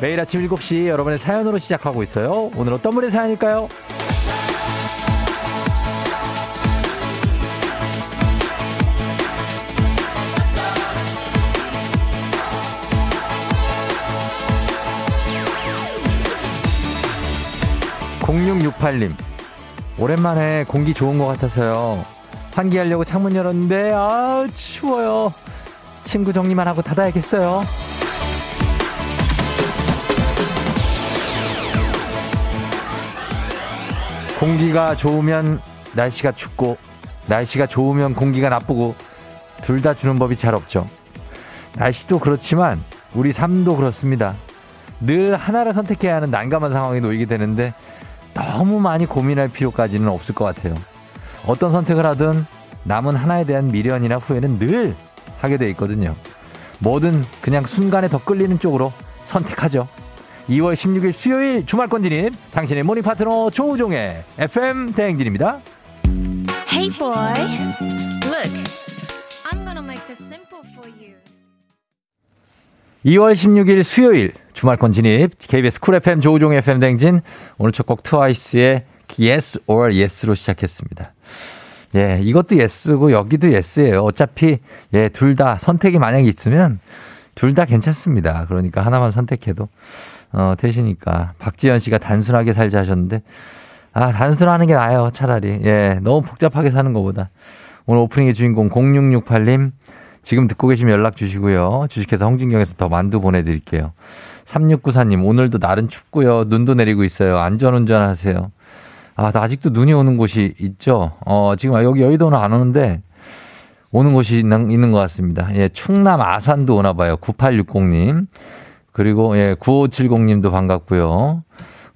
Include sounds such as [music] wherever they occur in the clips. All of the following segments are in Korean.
매일 아침 7시 여러분의 사연으로 시작하고 있어요. 오늘 어떤 분의 사연일까요? 0668님. 오랜만에 공기 좋은 것 같아서요. 환기하려고 창문 열었는데, 아, 추워요. 친구 정리만 하고 닫아야겠어요. 공기가 좋으면 날씨가 춥고, 날씨가 좋으면 공기가 나쁘고, 둘 다 주는 법이 잘 없죠. 날씨도 그렇지만, 우리 삶도 그렇습니다. 늘 하나를 선택해야 하는 난감한 상황에 놓이게 되는데, 너무 많이 고민할 필요까지는 없을 것 같아요. 어떤 선택을 하든 남은 하나에 대한 미련이나 후회는 늘 하게 돼 있거든요. 뭐든 그냥 순간에 더 끌리는 쪽으로 선택하죠. 2월 16일 수요일 주말권 진입 당신의 모닝 파트너 조우종의 FM 대행진입니다. Hey boy, look, I'm gonna make this simple for you. 2월 16일 수요일 주말권 진입 KBS 쿨 FM 조우종 FM 대행진 오늘 첫 곡 트와이스의 Yes or Yes로 시작했습니다. 예, 이것도 Yes고 여기도 Yes예요. 어차피 예, 둘 다 선택이 만약에 있으면 둘 다 괜찮습니다. 그러니까 하나만 선택해도 어, 되시니까 박지현 씨가 단순하게 살자 하셨는데 아, 단순하는 게 나아요. 차라리. 예, 너무 복잡하게 사는 것보다. 오늘 오프닝의 주인공 0668님 지금 듣고 계시면 연락 주시고요. 주식회사 홍진경에서 더 만두 보내드릴게요. 3694님, 오늘도 날은 춥고요. 눈도 내리고 있어요. 안전운전 하세요. 아, 아직도 눈이 오는 곳이 있죠? 어, 지금 여기 여의도는 안 오는데, 오는 곳이 있는 것 같습니다. 예, 충남 아산도 오나 봐요. 9860님. 그리고, 예, 9570님도 반갑고요.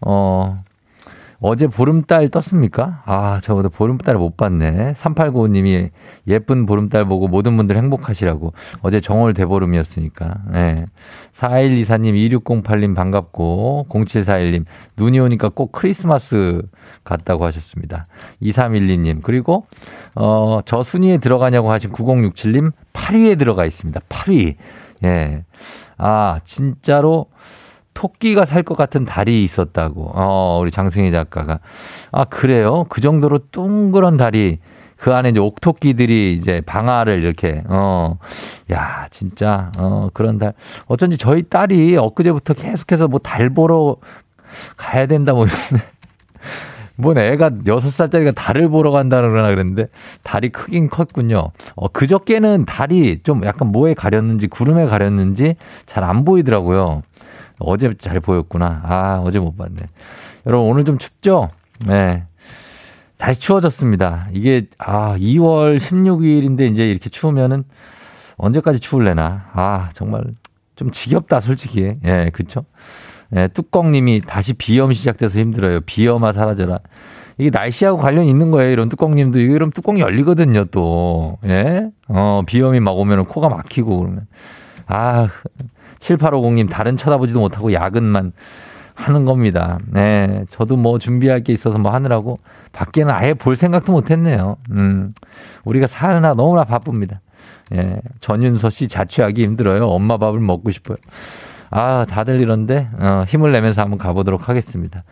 어, 어제 보름달 떴습니까? 아, 저도 보름달 못 봤네. 3895님이 예쁜 보름달 보고 모든 분들 행복하시라고. 어제 정월 대보름이었으니까. 예. 4124님, 2608님 반갑고, 0741님, 눈이 오니까 꼭 크리스마스 같다고 하셨습니다. 2312님, 그리고, 어, 저 순위에 들어가냐고 하신 9067님, 8위에 들어가 있습니다. 8위. 예. 아, 진짜로, 토끼가 살 것 같은 달이 있었다고. 어, 우리 장승희 작가가. 아, 그래요? 그 정도로 둥그런 달이 그 안에 이제 옥토끼들이 이제 방아를 이렇게, 어, 야, 진짜, 어, 그런 달. 어쩐지 저희 딸이 엊그제부터 계속해서 뭐 달 보러 가야 된다 뭐. 뭐 애가 여섯 살짜리가 달을 보러 간다는 그러나 그랬는데 달이 크긴 컸군요. 어, 그저께는 달이 좀 약간 뭐에 가렸는지 구름에 가렸는지 잘 안 보이더라고요. 어제 잘 보였구나. 아, 어제 못 봤네. 여러분, 오늘 좀 춥죠? 네. 다시 추워졌습니다. 이게, 아, 2월 16일인데 이제 이렇게 추우면은 언제까지 추울래나. 아, 정말 좀 지겹다, 솔직히. 예, 그쵸? 예, 뚜껑님이 다시 비염 시작돼서 힘들어요. 비염아 사라져라. 이게 날씨하고 관련 있는 거예요. 이런 뚜껑님도. 이런 뚜껑이 열리거든요, 또. 예? 어, 비염이 막 오면 코가 막히고 그러면. 아, 7850님 다른 쳐다보지도 못하고 야근만 하는 겁니다. 네. 저도 뭐 준비할 게 있어서 뭐 하느라고 밖에는 아예 볼 생각도 못 했네요. 음. 우리가 사느라 너무나 바쁩니다. 예. 전윤서 씨 자취하기 힘들어요. 엄마 밥을 먹고 싶어요. 아, 다들 이런데, 어, 힘을 내면서 한번 가보도록 하겠습니다.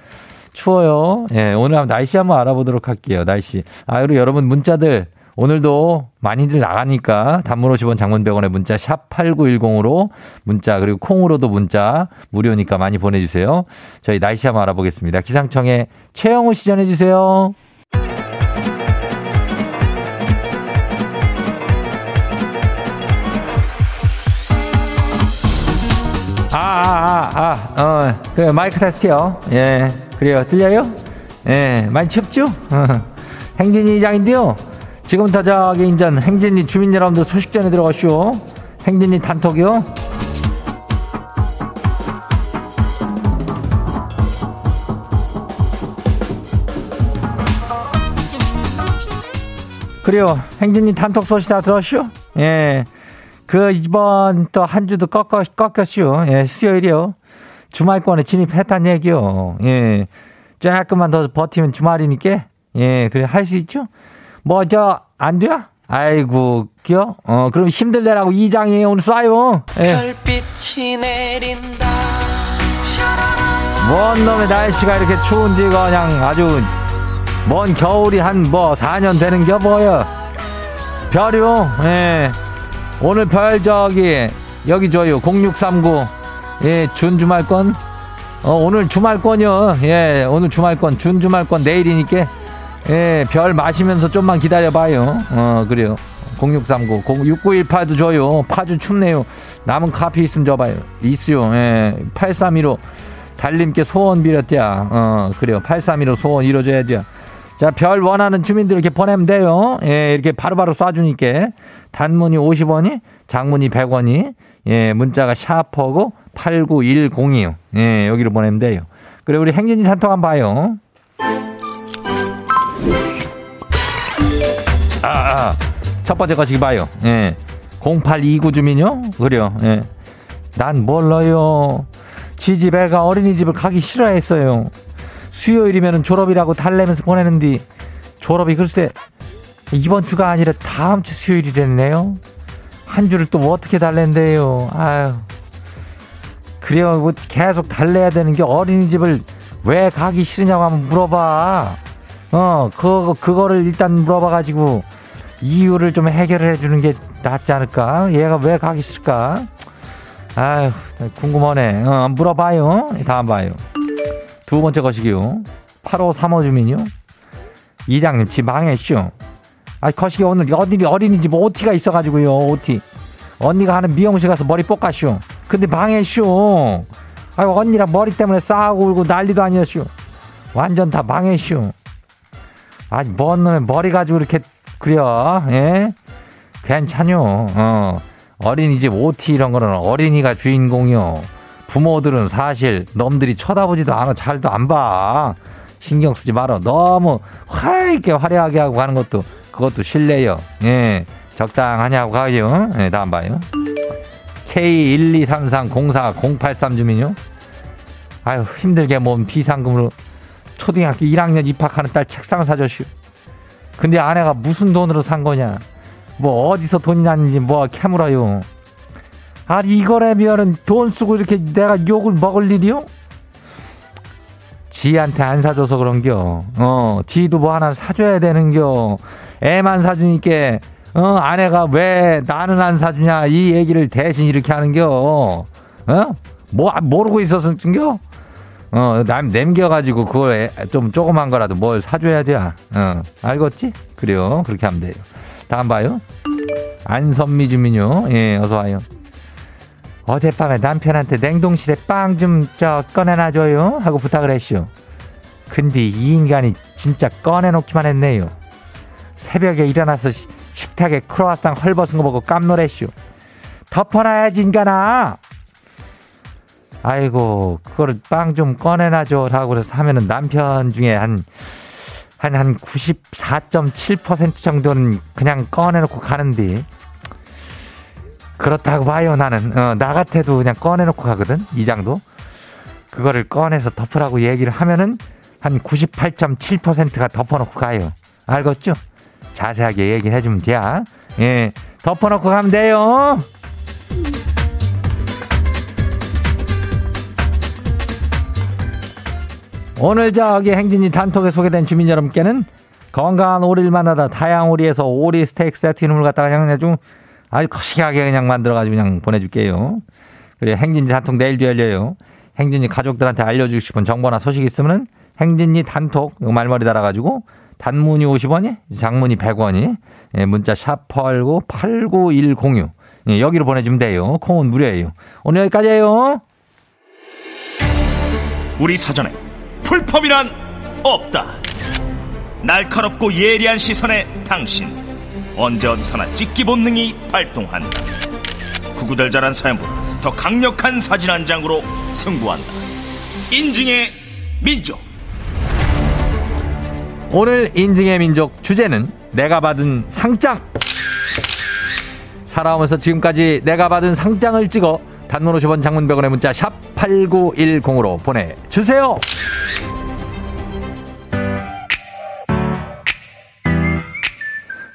추워요. 예, 오늘 날씨 한번 알아보도록 할게요. 날씨. 아, 그리고 여러분 문자들 오늘도 많이들 나가니까 단문 50원 장문 100원의 문자 샵 8910으로 문자 그리고 콩으로도 문자 무료니까 많이 보내주세요. 저희 날씨 한번 알아보겠습니다. 기상청에 최영우 시 전해주세요. 아, 아, 아, 아, 어, 그 마이크 테스트요. 예, 그래요. 들려요? 예, 많이 춥죠? [laughs] 행진이 이장인데요. 지금부터 저기 인전 행진이 주민 여러분들 소식 전에 들어가시오. 행진이 단톡이요. 그래요. 행진이 단톡 소식 다 들었슈? 예. 그 이번 또 한 주도 꺾어, 꺾였슈. 예, 수요일이요. 주말권에 진입했단 얘기요. 예. 조금만 더 버티면 주말이니까. 예, 그래, 할 수 있죠? 뭐, 저, 안 돼요? 아이고, 껴? 어, 그럼 힘들래라고 이장이 오늘 쏴요. 예. 별빛이 내린다. 뭔 놈의 날씨가 이렇게 추운지 그냥 아주 먼 겨울이 한 뭐 4년 되는 겨 뭐여. 별이요? 예. 오늘 별 저기 여기 줘요. 0639. 예, 준 주말권. 어, 오늘 주말권이요. 예, 오늘 주말권. 준 주말권 내일이니까 예, 별 마시면서 좀만 기다려봐요. 어, 그래요. 0639, 6918도 줘요. 파주 춥네요. 남은 카피 있으면 줘봐요. 있어요. 예, 8315. 달님께 소원 빌었대야. 어, 그래요. 8315 소원 이뤄줘야 돼요. 자, 별 원하는 주민들 이렇게 보내면 돼요. 예, 이렇게 바로바로 쏴주니까. 단문이 50원이, 장문이 100원이, 예, 문자가 샤퍼고 89102요. 예, 여기로 보내면 돼요. 그래, 우리 행진이 단톡 한번 봐요. 아, 아. 첫 번째 거시기 봐요. 예. 0829 주민요? 그래요. 예. 난 몰라요. 지집 애가 어린이집을 가기 싫어했어요. 수요일이면 졸업이라고 달래면서 보내는데 졸업이 글쎄 이번 주가 아니라 다음 주 수요일이랬네요. 한 주를 또 어떻게 달랜대요. 아유. 그래요. 뭐 계속 달래야 되는 게 어린이집을 왜 가기 싫으냐고 한번 물어봐. 어, 그거, 그거를 일단 물어봐가지고 이유를 좀 해결을 해주는 게 낫지 않을까? 얘가 왜 가기 싫을까? 아유, 궁금하네. 어, 물어봐요. 다음 봐요. 두 번째 것이기요. 8535 주민요. 이장님, 집 망했쇼. 아, 거시기 오늘 어디, 어린이집 OT가 있어가지고요, OT. 언니가 하는 미용실 가서 머리 볶았쇼. 근데 망했쇼. 아유, 언니랑 머리 때문에 싸우고 울고 난리도 아니었쇼. 완전 다 망했쇼. 아니, 뭔 놈의 머리 가지고 이렇게, 그려, 예? 괜찮요, 어. 어린이집 OT 이런 거는 어린이가 주인공이요. 부모들은 사실 놈들이 쳐다보지도 않아. 잘도 안 봐. 신경 쓰지 말어. 너무 화이게 화려하게 하고 가는 것도 그것도 실례요. 예. 적당하냐고 가요. 예, 다음 봐요. K123304083 주민요. 아유, 힘들게 모은 비상금으로 초등학교 1학년 입학하는 딸 책상을 사줬슈. 근데 아내가 무슨 돈으로 산 거냐? 뭐 어디서 돈이 났는지 뭐 캐물어요. 아니 이거라면은 돈 쓰고 이렇게 내가 욕을 먹을 일이요? 지한테 안 사줘서 그런겨. 어, 지도 뭐 하나 사줘야 되는겨. 애만 사주니까 어, 아내가 왜 나는 안 사주냐 이 얘기를 대신 이렇게 하는겨. 어? 뭐 모르고 있었은겨? 어, 남 남겨가지고 그걸 좀 조그만 거라도 뭘 사줘야 돼. 어, 알겠지? 그래요. 그렇게 하면 돼요. 다음 봐요. 안선미 주민요. 예, 어서 와요. 어젯밤에 남편한테 냉동실에 빵 좀 저 꺼내놔줘요 하고 부탁을 했슈. 근데 이 인간이 진짜 꺼내놓기만 했네요. 새벽에 일어나서 식탁에 크로아상 헐벗은 거 보고 깜놀했슈. 덮어놔야지 인간아. 아이고 그거를 빵 좀 꺼내놔줘 라고 그래서 하면은 남편 중에 한 한, 한 94.7% 정도는 그냥 꺼내놓고 가는데, 그렇다고 봐요, 나는. 어, 나 같아도 그냥 꺼내놓고 가거든, 이 장도. 그거를 꺼내서 덮으라고 얘기를 하면은 한 98.7%가 덮어놓고 가요. 알겠죠? 자세하게 얘기를 해주면 돼. 예. 덮어놓고 가면 돼요. 오늘 저기 행진이 단톡에 소개된 주민 여러분께는 건강한 오리를 만나다 다양 오리에서 오리 스테이크 세트 이름을 갖다가 그냥 아주 아주 거시기하게 그냥 만들어가지고 그냥 보내줄게요. 그리고 행진이 단톡 내일도 열려요. 행진이 가족들한테 알려주고 싶은 정보나 소식 있으면은 행진이 단톡 말머리 달아가지고 단문이 50원이 장문이 100원이 예, 문자 샵 펄고 89106 예, 여기로 보내주면 돼요. 콩은 무료예요. 오늘 여기까지예요. 우리 사전에 풀펌이란 없다. 날카롭고 예리한 시선에 당신 언제 어디서나 찍기 본능이 발동한다. 구구절절한 사연보다 더 강력한 사진 한 장으로 승부한다. 인증의 민족. 오늘 인증의 민족 주제는 내가 받은 상장. 살아오면서 지금까지 내가 받은 상장을 찍어 단문 50원 장문 100원의 문자 샵 8910으로 보내주세요.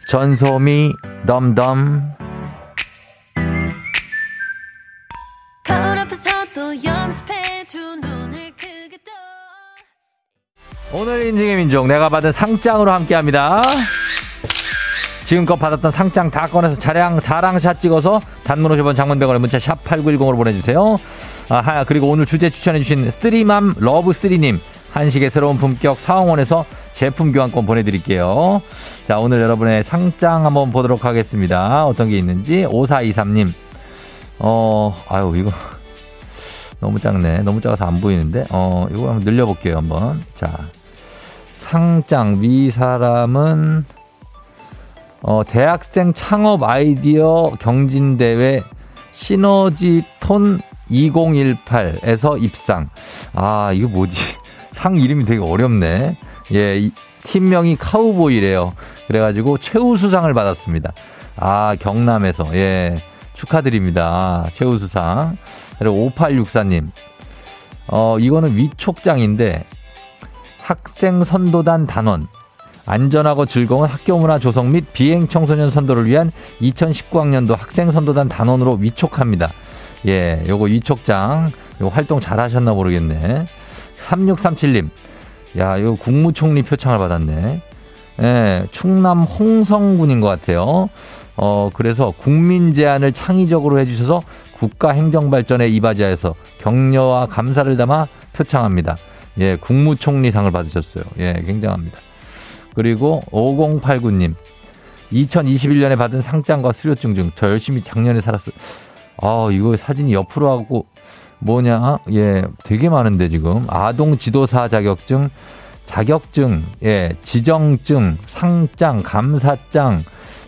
전소미 덤덤 오늘 인증의 민족 내가 받은 상장으로 함께합니다. 지금껏 받았던 상장 다 꺼내서 자랑 자랑샷 찍어서 단문 50원 장문백원의 문자 샵 8910으로 보내주세요. 아, 그리고 오늘 주제 추천해주신 쓰리맘 러브쓰리님 한식의 새로운 품격 사원에서 제품 교환권 보내드릴게요. 자, 오늘 여러분의 상장 한번 보도록 하겠습니다. 어떤 게 있는지 5423님 어, 아유 이거 [laughs] 너무 작네. 너무 작아서 안 보이는데 어, 이거 한번 늘려볼게요 한번. 자, 상장 위 사람은 어, 대학생 창업 아이디어 경진대회 시너지 톤 2018에서 입상. 아, 이거 뭐지? [laughs] 상 이름이 되게 어렵네. 예, 팀명이 카우보이래요. 그래가지고 최우수상을 받았습니다. 아, 경남에서. 예, 축하드립니다. 최우수상. 그리고 5864님. 어, 이거는 위촉장인데 학생 선도단 단원. 안전하고 즐거운 학교 문화 조성 및 비행 청소년 선도를 위한 2019학년도 학생 선도단 단원으로 위촉합니다. 예, 요거 위촉장, 요거 활동 잘 하셨나 모르겠네. 3637님, 야, 이거 국무총리 표창을 받았네. 예, 충남 홍성군인 것 같아요. 어, 그래서 국민 제안을 창의적으로 해주셔서 국가 행정 발전에 이바지하여서 격려와 감사를 담아 표창합니다. 예, 국무총리상을 받으셨어요. 예, 굉장합니다. 그리고 5089님. 2021년에 받은 상장과 수료증 중저 열심히 작년에 살았어요. 아, 이거 사진이 옆으로 하고 뭐냐? 예, 되게 많은데 지금. 아동 지도사 자격증, 자격증, 예, 지정증, 상장, 감사장,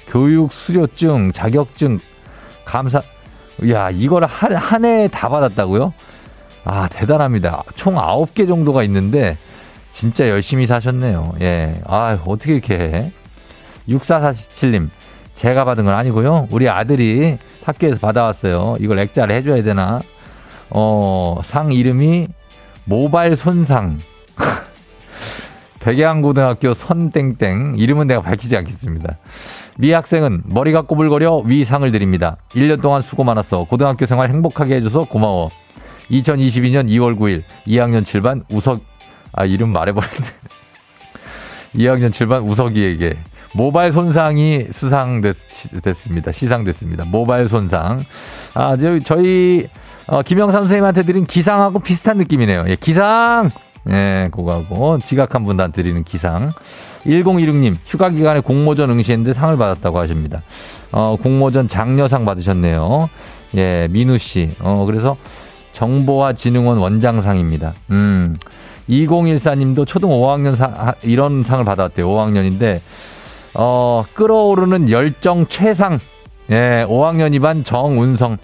교육 수료증, 자격증, 감사. 야, 이걸 한, 한 해에 다 받았다고요? 아, 대단합니다. 총 9개 정도가 있는데 진짜 열심히 사셨네요. 예. 아, 어떻게 이렇게 해? 6447님, 제가 받은 건 아니고요. 우리 아들이 학교에서 받아왔어요. 이걸 액자를 해줘야 되나? 어, 상 이름이 모발 손상. [laughs] 백양고등학교 선땡땡. 이름은 내가 밝히지 않겠습니다. 미 학생은 머리가 꼬불거려 위 상을 드립니다. 1년 동안 수고 많았어. 고등학교 생활 행복하게 해줘서 고마워. 2022년 2월 9일 2학년 7반 우석 아, 이름 말해버렸네. [laughs] 2학년 7반 우석이에게 모발 손상이 수상됐습니다. 시상됐습니다. 모발 손상. 아, 저희, 어, 김영삼 선생님한테 드린 기상하고 비슷한 느낌이네요. 예, 기상! 예, 그거하고 지각한 분한테 드리는 기상. 1016님, 휴가 기간에 공모전 응시했는데 상을 받았다고 하십니다. 어, 공모전 장려상 받으셨네요. 예, 민우 씨. 어, 그래서 정보화 진흥원 원장상입니다. 음. 2014님도 초등 5학년 사, 이런 상을 받았대요. 5학년인데, 어, 끌어오르는 열정 최상. 예, 5학년 2반 정운성.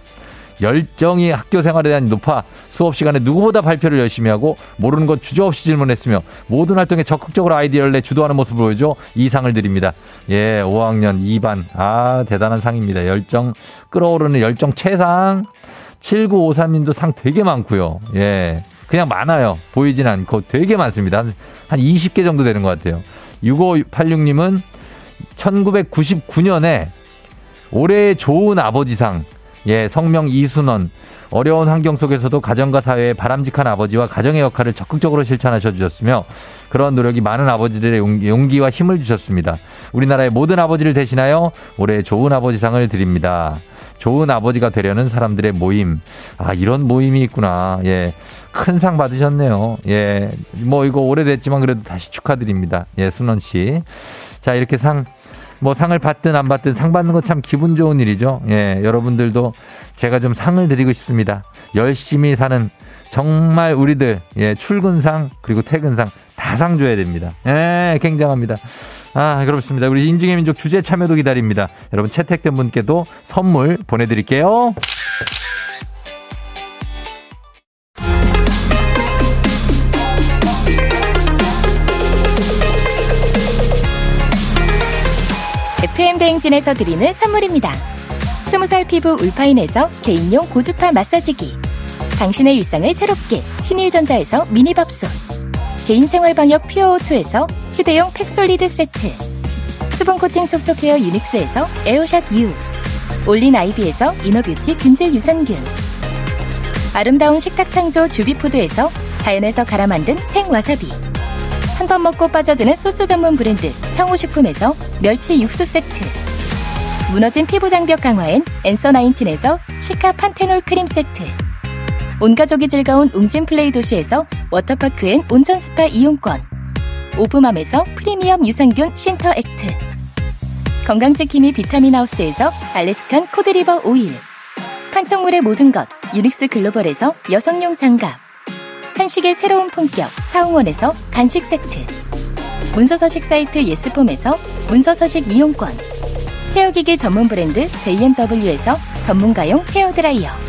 열정이 학교 생활에 대한 높아 수업 시간에 누구보다 발표를 열심히 하고 모르는 것 주저없이 질문했으며 모든 활동에 적극적으로 아이디어를 내 주도하는 모습을 보여줘 이 상을 드립니다. 예, 5학년 2반. 아, 대단한 상입니다. 열정, 끌어오르는 열정 최상. 7953님도 상 되게 많고요. 예. 그냥 많아요. 보이진 않고 되게 많습니다. 한 20개 정도 되는 것 같아요. 6586님은 1999년에 올해의 좋은 아버지상, 예, 성명 이순원, 어려운 환경 속에서도 가정과 사회에 바람직한 아버지와 가정의 역할을 적극적으로 실천하셔 주셨으며 그런 노력이 많은 아버지들의 용기와 힘을 주셨습니다. 우리나라의 모든 아버지를 대신하여 올해 좋은 아버지상을 드립니다. 좋은 아버지가 되려는 사람들의 모임. 아, 이런 모임이 있구나. 예. 큰 상 받으셨네요. 예. 뭐 이거 오래됐지만 그래도 다시 축하드립니다. 예, 순원 씨. 자, 이렇게 상, 뭐 상을 받든 안 받든 상 받는 거참 기분 좋은 일이죠. 예, 여러분들도 제가 좀 상을 드리고 싶습니다. 열심히 사는 정말 우리들, 예, 출근상, 그리고 퇴근상 다 상 줘야 됩니다. 예, 굉장합니다. 아, 그렇습니다. 우리 인증의 민족 주제 참여도 기다립니다. 여러분 채택된 분께도 선물 보내드릴게요. FM 대행진에서 드리는 선물입니다. 스무 살 피부 울파인에서 개인용 고주파 마사지기. 당신의 일상을 새롭게 신일전자에서 미니밥솥. 개인생활 방역 퓨어오투에서 휴대용 팩솔리드 세트. 수분 코팅 촉촉 헤어 유닉스에서 에어샷 U. 올린 아이비에서 이너뷰티 균질 유산균. 아름다운 식탁 창조 주비푸드에서 자연에서 갈아 만든 생와사비. 한 번 먹고 빠져드는 소스 전문 브랜드 청호식품에서 멸치 육수 세트. 무너진 피부 장벽 강화엔 엔서 나인틴에서 시카 판테놀 크림 세트 온 가족이 즐거운 웅진 플레이 도시에서 워터파크 and 온천 스파 이용권. 오브맘에서 프리미엄 유산균 신터 액트. 건강지킴이 비타민 하우스에서 Alaskan cod liver 오일. 판촉물의 모든 것 유닉스 글로벌에서 여성용 장갑. 한식의 새로운 품격 사홍원에서 간식 세트. 문서서식 사이트 예스폼에서 문서서식 이용권. 헤어기기 전문 브랜드 JMW에서 전문가용 헤어드라이어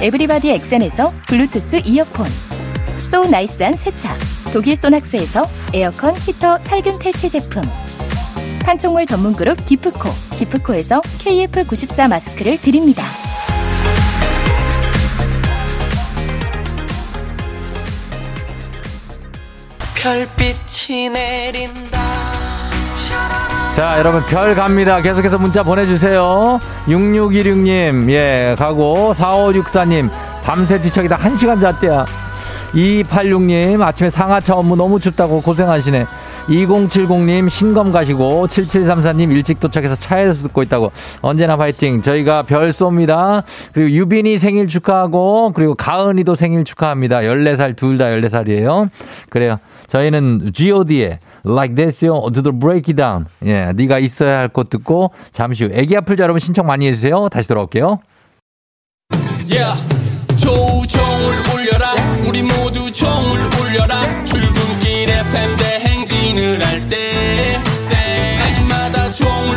에브리바디 엑센에서 블루투스 이어폰 so nice한 세차 독일 소낙스에서 에어컨 히터 살균 탈취 제품 판촉물 전문 그룹 기프코 기프코에서 KF94 마스크를 드립니다. 별빛이 내린다. 자, 여러분, 별 갑니다. 계속해서 문자 보내주세요. 6616님, 예, 가고, 4564님, 밤새 뒤척이다. 1시간 잤대야. 2286님, 아침에 상하차 업무 너무 춥다고 고생하시네. 2070님 신검 가시고. 7734님 일찍 도착해서 차에서 듣고 있다고. 언제나 파이팅. 저희가 별 쏩니다. 그리고 유빈이 생일 축하하고 그리고 가은이도 생일 축하합니다. 14살 둘 다 14살이에요. 그래요. 저희는 G.O.D의 Like This요 The Break It Down. 예, 네가 있어야 할 곳 듣고 잠시 후 애기 아플 자 여러분 신청 많이 해주세요. 다시 돌아올게요. Yeah. 조종을 울려라. 우리 모두 종을 울려라. 출근길 FM 대행진을 할때 때마다 종을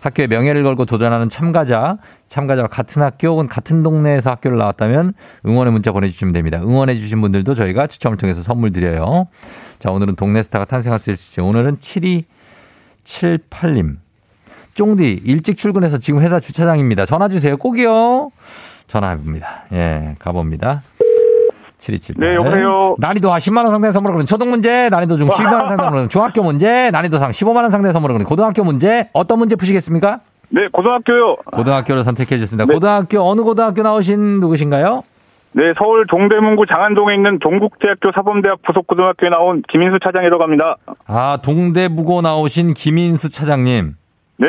학교의 명예를 걸고 도전하는 참가자, 참가자와 같은 학교 혹은 같은 동네에서 학교를 나왔다면 응원의 문자 보내주시면 됩니다. 응원해주신 분들도 저희가 추첨을 통해서 선물 드려요. 자, 오늘은 동네 스타가 탄생할 수 있을지. 오늘은 7278님. 쫑디, 일찍 출근해서 지금 회사 주차장입니다. 전화 주세요. 꼭이요. 전화해봅니다. 예, 가봅니다. 7278. 네, 여보세요. 난이도 10만원 상당의 선물을 거는 초등 문제, 난이도 중 12만원 상당의 선물을 중학교 문제, 난이도 상 15만원 상당의 선물을 거는 고등학교 문제, 어떤 문제 푸시겠습니까? 네, 고등학교요. 고등학교를 선택해 주셨습니다. 네. 고등학교, 어느 고등학교 나오신 누구신가요? 네, 서울 동대문구 장안동에 있는 동국대학교 사범대학 부속고등학교에 나온 김인수 차장이라고 합니다. 아, 동대부고 나오신 김인수 차장님. 네.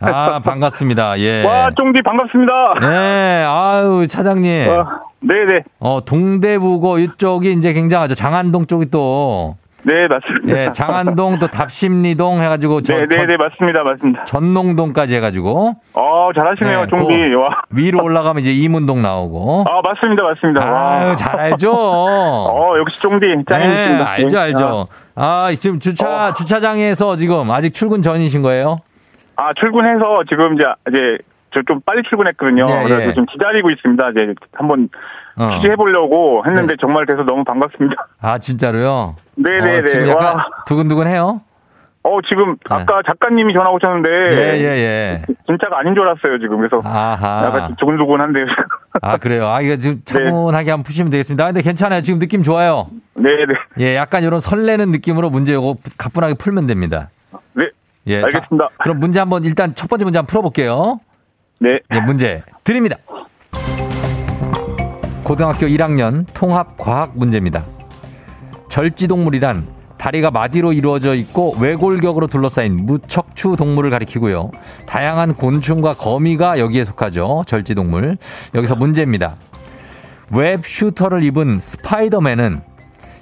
아, 반갑습니다. 예. 와, 쫑디 반갑습니다. 네, 아유, 차장님. 어, 네네. 어, 동대부고 이쪽이 이제 굉장하죠. 장안동 쪽이 또. 네, 맞습니다. 예, 장안동 또 답심리동 해가지고 저, 네 네 네, 맞습니다. 맞습니다. 전농동까지 해가지고. 어, 잘하시네요, 네, 쫑디. 그 와. 위로 올라가면 이제 이문동 나오고. 아, 맞습니다. 맞습니다. 아유, 와. 잘 알죠? [laughs] 어, 역시 쫑디. 네, 짱이십니다. 알죠, 알죠. 아, 지금 주차, 어. 주차장에서 지금 아직 출근 전이신 거예요? 아, 출근해서 지금 이제, 이제, 저 좀 빨리 출근했거든요. 예, 그래서 예. 좀 기다리고 있습니다. 이제 한번 어. 퀴즈 해보려고 했는데 네. 정말 돼서 너무 반갑습니다. 아, 진짜로요? 네네네. 어, 지금 약간 와. 두근두근해요? 어, 지금 아까 작가님이 전화 오셨는데. 예, 예, 예. 진짜가 아닌 줄 알았어요, 지금. 그래서 아하. 약간 두근두근한데요. [laughs] 아, 그래요? 아, 이거 네. 지금 차분하게 한번 푸시면 되겠습니다. 아, 근데 괜찮아요. 지금 느낌 좋아요. 네네. 예, 약간 이런 설레는 느낌으로 문제 요거 가뿐하게 풀면 됩니다. 네. 예. 알겠습니다. 자, 그럼 문제 한번 일단 첫 번째 문제 한번 풀어볼게요. 네. 예, 문제 드립니다. 고등학교 1학년 통합 과학 문제입니다. 절지동물이란 다리가 마디로 이루어져 있고 외골격으로 둘러싸인 무척추 동물을 가리키고요. 다양한 곤충과 거미가 여기에 속하죠. 절지동물. 여기서 문제입니다. web shooter를 입은 스파이더맨은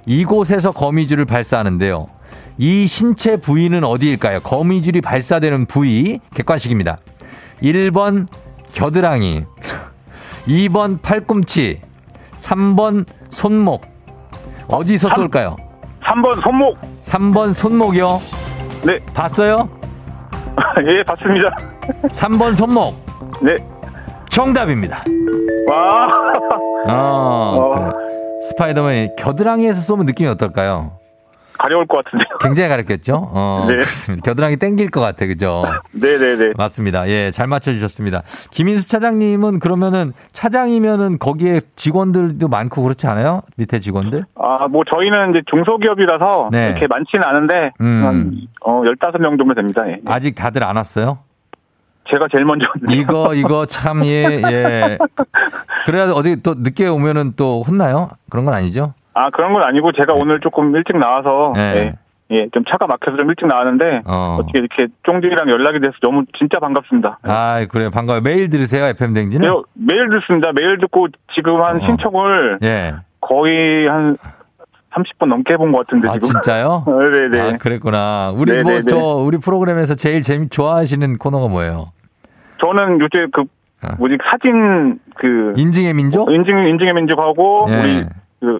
이곳에서 거미줄을 발사하는데요. 이 신체 부위는 어디일까요? 거미줄이 발사되는 부위 객관식입니다. 1번 겨드랑이, 2번 팔꿈치, 3번 손목. 어디서 쏠까요? 3번 손목. 3번 손목이요. 네. 봤어요? [laughs] 예, 봤습니다. 3번 손목. 네. 정답입니다. 와. 어, 어. 그래. 스파이더맨이 겨드랑이에서 쏘면 느낌이 어떨까요? 가려울 것 같은데요. [laughs] 굉장히 가렸겠죠? 어, 네. 그렇습니다. 겨드랑이 땡길 것 같아, 그죠? 네네네. [laughs] 맞습니다. 예, 잘 맞춰주셨습니다. 김인수 차장님은 그러면은 차장이면은 거기에 직원들도 많고 그렇지 않아요? 밑에 직원들? 아, 뭐 저희는 이제 중소기업이라서 네. 이렇게 많지는 않은데 음. 한 어, 15명 정도 됩니다. 예. 아직 다들 안 왔어요? 제가 제일 먼저 왔네요. 이거, 이거 참, 예, 예. [laughs] 그래야 어디 또 늦게 오면은 또 혼나요? 그런 건 아니죠? 아, 그런 건 아니고 제가 오늘 조금 일찍 나와서 네. 예. 예, 좀 차가 막혀서 좀 일찍 나왔는데 어. 어. 떻게 이렇게 쫑디랑 연락이 돼서 너무 진짜 반갑습니다. 아, 그래요. 반가워요. 매일 들으세요, FM 댕지는? 네, 매일 듣습니다. 매일 듣고 지금 한 어. 신청을 예. 거의 한 30번 넘게 해본 것 같은데 아, 지금. 진짜요? [laughs] 어, 네네. 아, 그랬구나. 우리 뭐. 저, 우리 프로그램에서 제일 재미, 좋아하시는 코너가 뭐예요? 저는 요새 그 어. 뭐지 사진 그 인증의 민족? 인증 인증의 민족하고 예. 우리 그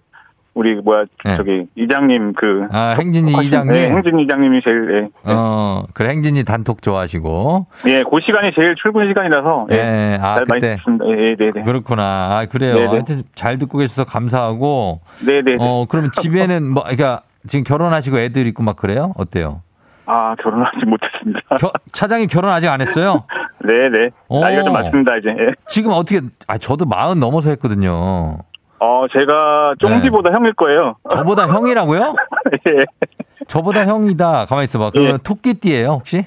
우리 뭐야 예. 저기 이장님 그 아, 행진이 하신- 이장님? 네, 행진 이장님이 제일 예. 어, 그래, 행진이 단톡 좋아하시고. 예, 그 시간이 제일 출근 시간이라서 예. 예, 아, 잘 많이 그때. 예, 네, 네. 그렇구나. 아, 그래요. 네네. 하여튼 잘 듣고 계셔서 감사하고. 네, 네. 어, 그러면 집에는 뭐, 그러니까 지금 결혼하시고 애들 있고 막 그래요? 어때요? 아, 결혼하지 못했습니다. [laughs] 겨- 차장님 결혼 아직 안 했어요? 네, 네. 오. 나이가 좀 많습니다, 이제. 예. 지금 어떻게, 아, 저도 마흔 넘어서 했거든요. 어, 제가 쫑디보다 형일 거예요. [laughs] 저보다 형이라고요? 예. 저보다 형이다. 가만히 있어봐. 그러면 예. 토끼띠예요 혹시?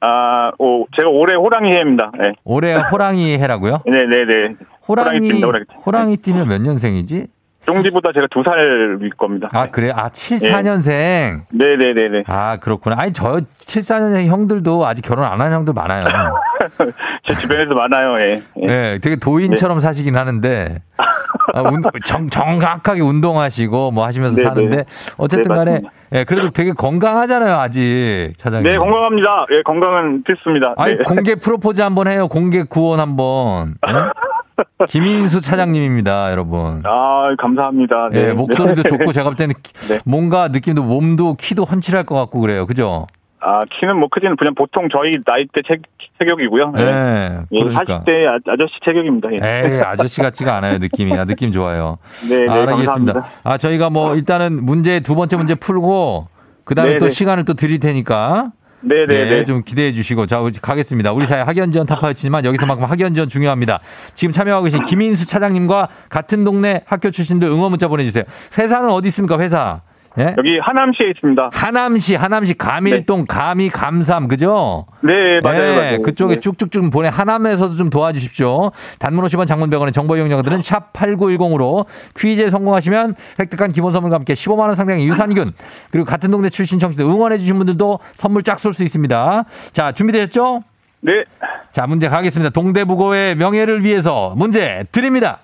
아, 오, 제가 올해 호랑이 해입니다. 예. 올해 호랑이 해라고요? 네, 네, 네. 호랑이, 띠입니다, 호랑이. 호랑이 띠면 몇 년생이지? 쫑디보다 제가 두살위 겁니다. 아, 그래? 아, 74년생. 네, 네, 네, 네. 아, 그렇구나. 아니, 저 74년생 형들도 아직 결혼 안 한 형들 많아요. [laughs] 제 주변에도 많아요, 예. 예. 네, 되게 도인처럼 사시긴 하는데, 아, [laughs] 운- 정, 정확하게 운동하시고 뭐 하시면서 네, 사는데, 네. 어쨌든 네, 간에. 예, 그래도 되게 건강하잖아요, 아직, 차장님. 네, 건강합니다. 예, 건강은 필수입니다. 아니, 네. 공개 프로포즈 한번 해요. 공개 구원 한번. 예? [laughs] 김인수 차장님입니다, 여러분. 아, 감사합니다. 네. 예, 목소리도 네. 좋고 제가 볼 때는 키- [laughs] 네. 뭔가 느낌도 몸도 키도 훤칠할 것 같고 그래요. 그죠? 아, 키는 뭐 크지는 그냥 보통 저희 나이 때 체, 체격이고요. 예. 예. 예, 그러니까. 40대 아, 아저씨 체격입니다. 예. 에이, 아저씨 같지가 않아요, 느낌이. 아, 느낌 좋아요. [laughs] 네, 네, 아, 알겠습니다. 감사합니다. 아, 저희가 뭐 일단은 문제 두 번째 문제 풀고 그다음에 네, 또 네. 시간을 또 드릴 테니까 네, 네, 예, 네. 좀 기대해 주시고 자 우리 가겠습니다. 우리 사회 학연 지원 타파였지만 여기서만큼 학연 지원 중요합니다. 지금 참여하고 계신 김인수 차장님과 같은 동네 학교 출신들 응원 문자 보내주세요. 회사는 어디 있습니까? 회사? 예? 여기 하남시에 있습니다. 하남시 하남시 감일동 감이 감삼 그죠? 네, 맞아요. 네, 맞아요. 그쪽에 네. 쭉쭉쭉 보내 하남에서도 좀 도와주십시오. 단문 50원 장문 100원의 정보 이용료들은 샵 8910으로 퀴즈에 성공하시면 획득한 기본 선물과 함께 15만 원 상당의 유산균 그리고 같은 동네 출신 청취들 응원해 주신 분들도 선물 쫙 쏠 수 있습니다. 자, 준비되셨죠? 네. 자, 문제 가겠습니다. 동대부고의 명예를 위해서 문제 드립니다.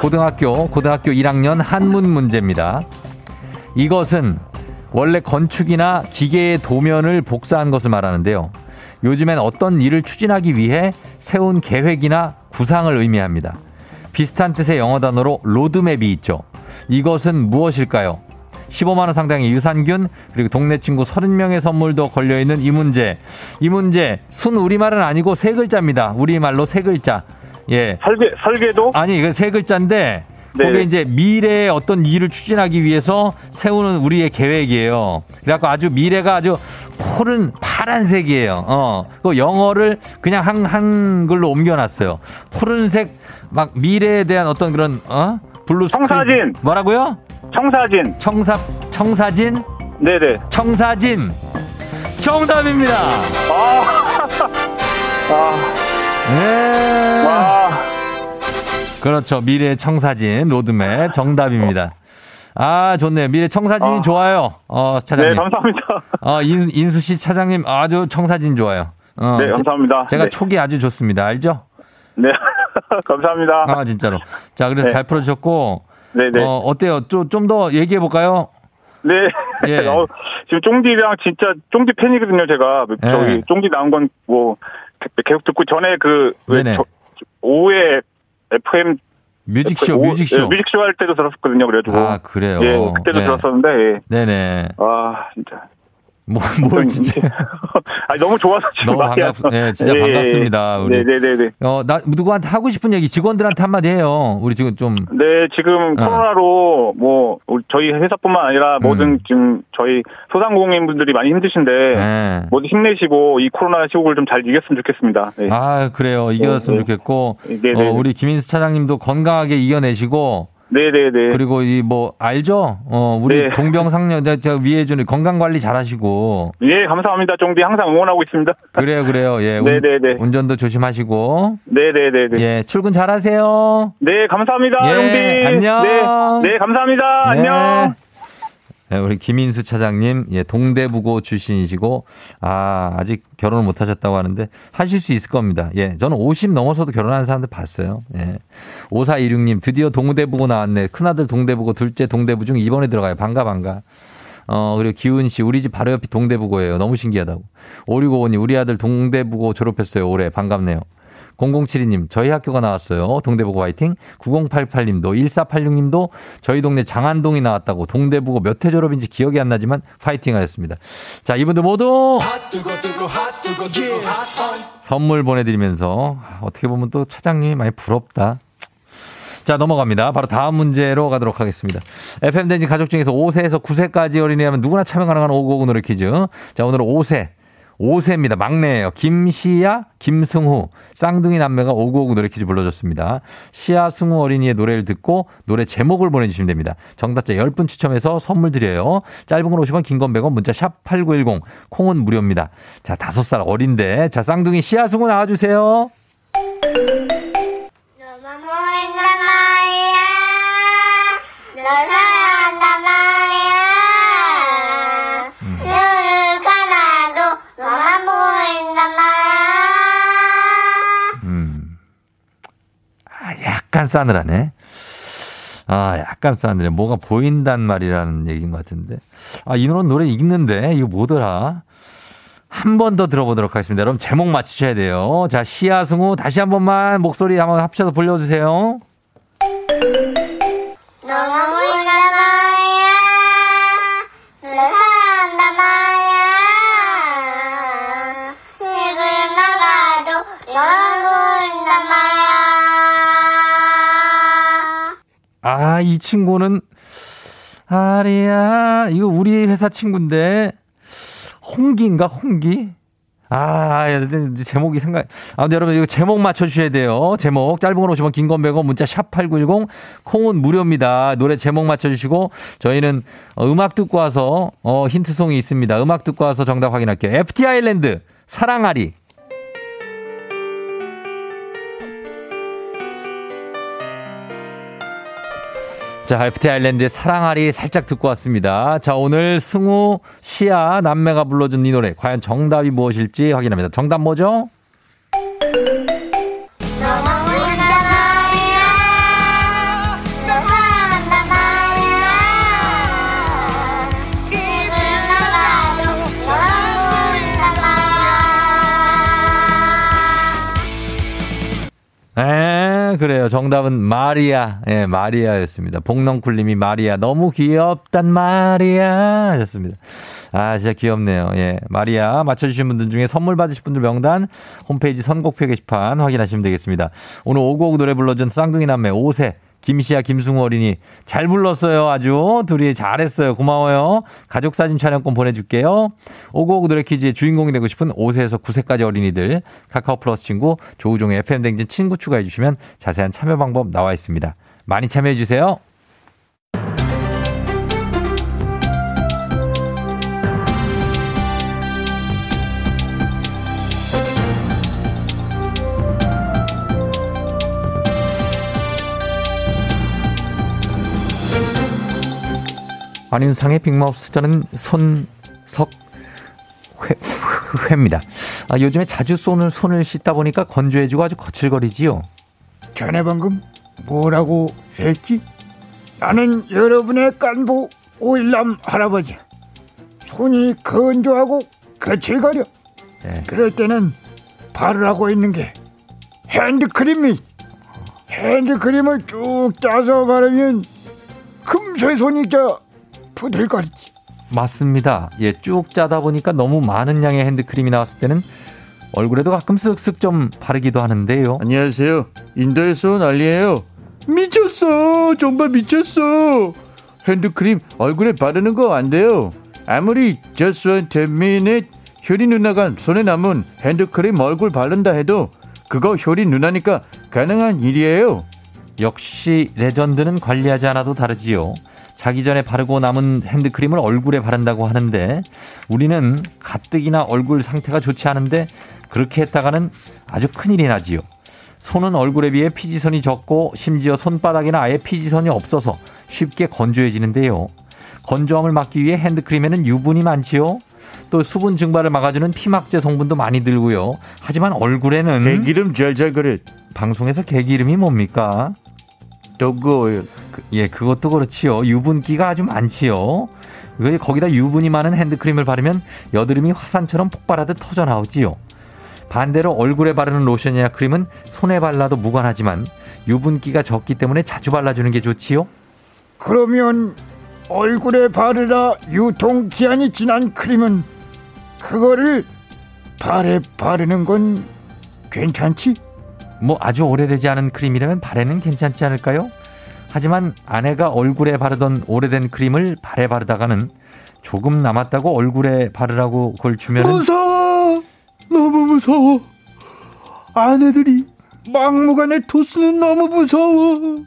고등학교, 고등학교 1학년 한문 문제입니다. 이것은 원래 건축이나 기계의 도면을 복사한 것을 말하는데요. 요즘엔 어떤 일을 추진하기 위해 세운 계획이나 구상을 의미합니다. 비슷한 뜻의 영어 단어로 로드맵이 있죠. 이것은 무엇일까요? 15만 원 상당의 유산균 그리고 동네 친구 30명의 선물도 걸려 있는 이 문제. 이 문제 순 우리말은 아니고 세 글자입니다. 우리말로 세 글자. 예. 설계 설계도 아니 이거 세 글자인데 네. 그게 이제 미래의 어떤 일을 추진하기 위해서 세우는 우리의 계획이에요. 그래갖고 아주 미래가 아주 푸른 파란색이에요. 어. 그 영어를 그냥 한 한글로 옮겨놨어요. 푸른색 막 미래에 대한 어떤 그런 어 blue. 청사진. 뭐라고요? 청사진. 청사 청사진 네네. 청사진 정답입니다. 아. [laughs] 아. 네. 와. 그렇죠. 미래 청사진 로드맵 정답입니다. 아, 좋네요. 미래 청사진이 아. 좋아요. 어, 네, 차장님. 감사합니다. [laughs] 어, 인, 인수 씨 차장님 아주 청사진 좋아요. 어, 네, 감사합니다. 제, 가 네. 촉이 아주 좋습니다. 알죠? 네. [laughs] 감사합니다. 아, 진짜로. 자, 그래서 네. 잘 풀어주셨고. 네, 네. 어, 어때요? 좀, 좀 더 얘기해 볼까요? 네. 예. [laughs] 어, 지금 쫑디랑 진짜 쫑디 팬이거든요, 제가. 예. 저기 쫑디 나온 건 뭐 계속 듣고 전에 그 왜. 저- 오후에 FM 뮤직쇼, 오- 뮤직쇼. 예, 뮤직쇼 할 때도 들었었거든요. 그래가지고 아, 그래요? 예, 그때도 네. 들었었는데 예. 네네. 아 진짜 뭐, 뭘 진짜. [laughs] 아니 너무 좋아서 지금 너무 반갑- 와서. 예, 진짜 반갑습니다, 우리. 네네네네. 어, 나, 누구한테 하고 싶은 얘기 직원들한테 한마디 해요. 우리 지금 좀. 네, 지금 어. 코로나로 뭐 우리 저희 회사뿐만 아니라 모든 음. 지금 저희 소상공인분들이 많이 힘드신데 네. 모두 힘내시고 이 코로나 시국을 좀 잘 이겼으면 좋겠습니다. 네. 아, 그래요. 이겼으면 네, 네. 좋겠고. 네, 네, 어, 우리 김인수 차장님도 건강하게 이겨내시고. 네네네. 그리고 이 뭐, 알죠? 어, 우리 네. 동병상련, 저, 저 위에 주는 건강 관리 잘 하시고. 예, 감사합니다. 쫑디 항상 응원하고 있습니다. 그래요, 그래요. 예. 운- 네, 네, 네. 운전도 조심하시고. 네네네네. 예. 출근 잘 하세요. 네, 감사합니다. 예, 쫑디. 안녕. 네, 네, 감사합니다. 예. 안녕. 네, 우리 김인수 차장님, 예, 동대부고 출신이시고, 아, 아직 결혼을 못 하셨다고 하는데, 하실 수 있을 겁니다. 예, 저는 50 넘어서도 결혼하는 사람들 봤어요. 예. 5416님, 드디어 동대부고 나왔네. 큰아들 동대부고, 둘째 동대부 중 이번에 들어가요. 반가, 반가. 어, 그리고 기훈 씨, 우리 집 바로 옆이 동대부고예요. 너무 신기하다고. 5655님, 우리 아들 동대부고 졸업했어요. 올해. 반갑네요. 0072님, 저희 학교가 나왔어요. 동대부고 화이팅. 9088님도, 1486님도 저희 동네 장안동이 나왔다고 동대부고 몇 회 졸업인지 기억이 안 나지만 파이팅 하였습니다. 자, 이분들 모두 선물 보내드리면서 어떻게 보면 또 차장님이 많이 부럽다. 자, 넘어갑니다. 바로 다음 문제로 가도록 하겠습니다. FMden지 가족 중에서 5세에서 9세까지 어린이라면 누구나 참여 가능한 5959 노래 퀴즈. 자, 오늘은 5세. 5세입니다. 막내예요. 김시아, 김승후, 쌍둥이 남매가 5959 노래 퀴즈 불러줬습니다. 시아, 승우 어린이의 노래를 듣고 노래 제목을 보내주시면 됩니다. 정답자 10분 추첨해서 선물 드려요. 짧은 건 50원, 긴 건 100원, 문자 샵 8910, 콩은 무료입니다. 자, 5살 어린데. 자, 쌍둥이 시아, 승우 나와주세요. 너만 보인단 말이야 너사 약간 싸늘하네. 아, 약간 싸늘해. 뭐가 보인단 말이라는 얘기인 것 같은데. 아, 이 노래 노래 읽는데, 이거 뭐더라? 한 번 더 들어보도록 하겠습니다. 여러분, 제목 맞히셔야 돼요. 자, 시아, 승우, 다시 한 번만 목소리 한번 합쳐서 불려주세요. 아, 이 친구는, 아리야, 이거 우리 회사 친구인데, 홍기인가, 홍기? 아, 제목이 생각, 아, 근데 여러분, 이거 제목 맞춰주셔야 돼요. 제목. 짧은 걸 오시면 긴건 100원, 문자 샵8910, 콩은 무료입니다. 노래 제목 맞춰주시고, 저희는 어, 음악 듣고 와서, 어, 힌트송이 있습니다. 음악 듣고 와서 정답 확인할게요. FT 아일랜드, 사랑아리. 자, FT 아일랜드의 사랑아리 살짝 듣고 왔습니다. 자, 오늘 승우, 시아, 남매가 불러준 이 노래. 과연 정답이 무엇일지 확인합니다. 정답 뭐죠? 에, 그래요. 정답은 마리아. 예, 마리아였습니다. 복넝쿨님이 마리아. 너무 귀엽단 마리아. 하셨습니다. 아, 진짜 귀엽네요. 예. 마리아. 맞춰주신 분들 중에 선물 받으실 분들 명단 홈페이지 선곡표 게시판 확인하시면 되겠습니다. 오늘 오곡 노래 불러준 쌍둥이 남매 5세. 김시아, 김승우 어린이 잘 불렀어요. 아주 둘이 잘했어요. 고마워요. 가족 사진 촬영권 보내줄게요. 오고오고 노래 퀴즈의 주인공이 되고 싶은 5세에서 9세까지 어린이들 카카오 플러스 친구 조우종의 FM 댕진 친구 추가해 주시면 자세한 참여 방법 나와 있습니다. 많이 참여해 주세요. 안윤상의 빅마우스 저는 손석 회, 회입니다. 아, 요즘에 자주 손을 손을 씻다 보니까 건조해지고 아주 거칠거리지요. 자네 방금 뭐라고 했지? 나는 여러분의 깐부 오일남 할아버지. 손이 건조하고 거칠거려. 네. 그럴 때는 바르라고 있는 게 핸드크림이 핸드크림을 쭉 짜서 바르면 금세 손이 저 부들거리지. 맞습니다. 예, 쭉 짜다 보니까 너무 많은 양의 핸드크림이 나왔을 때는 얼굴에도 가끔 쓱쓱 좀 바르기도 하는데요. 안녕하세요. 인도에서 난리예요. 미쳤어. 정말 미쳤어. 핸드크림 얼굴에 바르는 거 안 돼요. 아무리 just one ten minute 효리 누나가 손에 남은 핸드크림 얼굴 바른다 해도 그거 효리 누나니까 가능한 일이에요. 역시 레전드는 관리하지 않아도 다르지요. 자기 전에 바르고 남은 핸드크림을 얼굴에 바른다고 하는데 우리는 가뜩이나 얼굴 상태가 좋지 않은데 그렇게 했다가는 아주 큰일이 나지요. 손은 얼굴에 비해 피지선이 적고 심지어 손바닥에는 아예 피지선이 없어서 쉽게 건조해지는데요. 건조함을 막기 위해 핸드크림에는 유분이 많지요. 또 수분 증발을 막아주는 피막제 성분도 많이 들고요. 하지만 얼굴에는 개기름 잘잘 그래. 방송에서 개기름이 뭡니까? 더거워요. 그- 예, 그것도 그렇지요. 유분기가 아주 많지요. 왜 거기다 유분이 많은 핸드크림을 바르면 여드름이 화산처럼 폭발하듯 터져 나오지요. 반대로 얼굴에 바르는 로션이나 크림은 손에 발라도 무관하지만 유분기가 적기 때문에 자주 발라주는 게 좋지요. 그러면 얼굴에 바르라 유통 기한이 지난 크림은 그거를 발에 바르는 건 괜찮지? 뭐 아주 오래되지 않은 크림이라면 발에는 괜찮지 않을까요? 하지만 아내가 얼굴에 바르던 오래된 크림을 발에 바르다가는 조금 남았다고 얼굴에 바르라고 그걸 주면은 무서워 너무 무서워 아내들이 막무가내 토스는 너무 무서워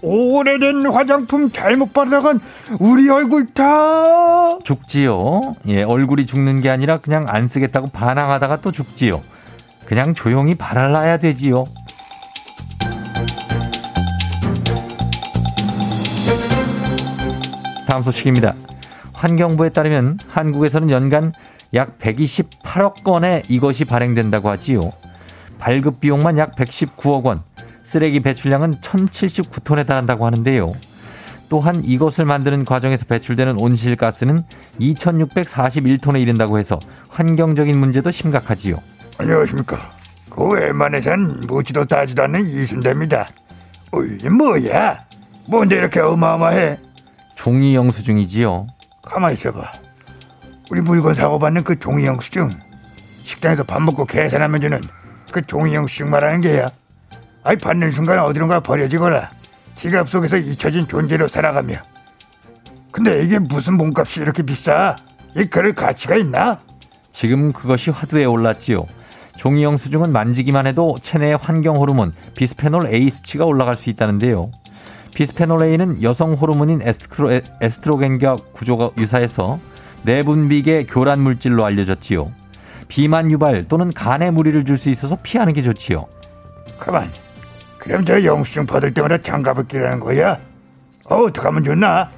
오래된 화장품 잘못 바르다간 우리 얼굴 다 죽지요. 예, 얼굴이 죽는 게 아니라 그냥 안 쓰겠다고 반항하다가 또 죽지요. 그냥 조용히 발라야 되지요. 다음 소식입니다. 환경부에 따르면 한국에서는 연간 약 128억 건의 이것이 발행된다고 하지요. 발급 비용만 약 119억 원, 쓰레기 배출량은 1079톤에 달한다고 하는데요. 또한 이것을 만드는 과정에서 배출되는 온실가스는 2641톤에 이른다고 해서 환경적인 문제도 심각하지요. 안녕하십니까 그 웬만해선 묻지도 따지도 않는 이순대입니다 어, 이게 뭐야 뭔데 이렇게 어마어마해 종이 영수증이지요. 가만히 있어봐 우리 물건 사고 받는 그 종이 영수증 식당에서 밥 먹고 계산하면 주는 그 종이 영수증 말하는 게야 아이 받는 순간 어디론가 버려지거나 지갑 속에서 잊혀진 존재로 살아가며 근데 이게 무슨 몸값이 이렇게 비싸 이 그럴 가치가 있나? 지금 그것이 화두에 올랐지요. 종이 영수증은 만지기만 해도 체내의 환경 호르몬 비스페놀 A 수치가 올라갈 수 있다는데요. 비스페놀 A는 여성 호르몬인 에스트로, 에스트로 겐과 구조가 유사해서 내분비계 교란 물질로 알려졌지요. 비만 유발 또는 간에 무리를 줄 수 있어서 피하는 게 좋지요. 가만. 그럼 저 영수증 받을 때마다 장갑을 끼라는 거야? 어, 어떡하면 좋나?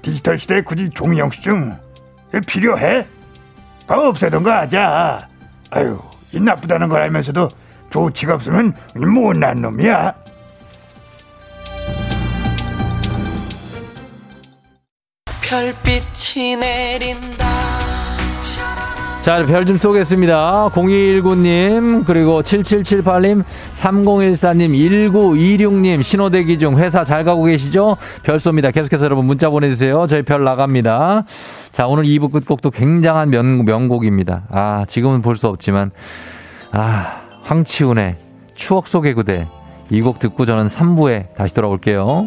디지털 시대에 굳이 종이 영수증 필요해? 아, 없애던가 하자. 아유, 이 나쁘다는 걸 알면서도 조치가 없으면 못난 놈이야. 별빛이 내린다 자, 별 좀 쏘겠습니다. 0219님, 그리고 7778님, 3014님, 1926님, 신호대기 중 회사 잘 가고 계시죠? 별 쏩니다. 계속해서 여러분 문자 보내주세요. 저희 별 나갑니다. 자, 오늘 2부 끝곡도 굉장한 명, 명곡입니다. 아, 지금은 볼 수 없지만, 아, 황치훈의 추억 속의 그대. 이 곡 듣고 저는 3부에 다시 돌아올게요.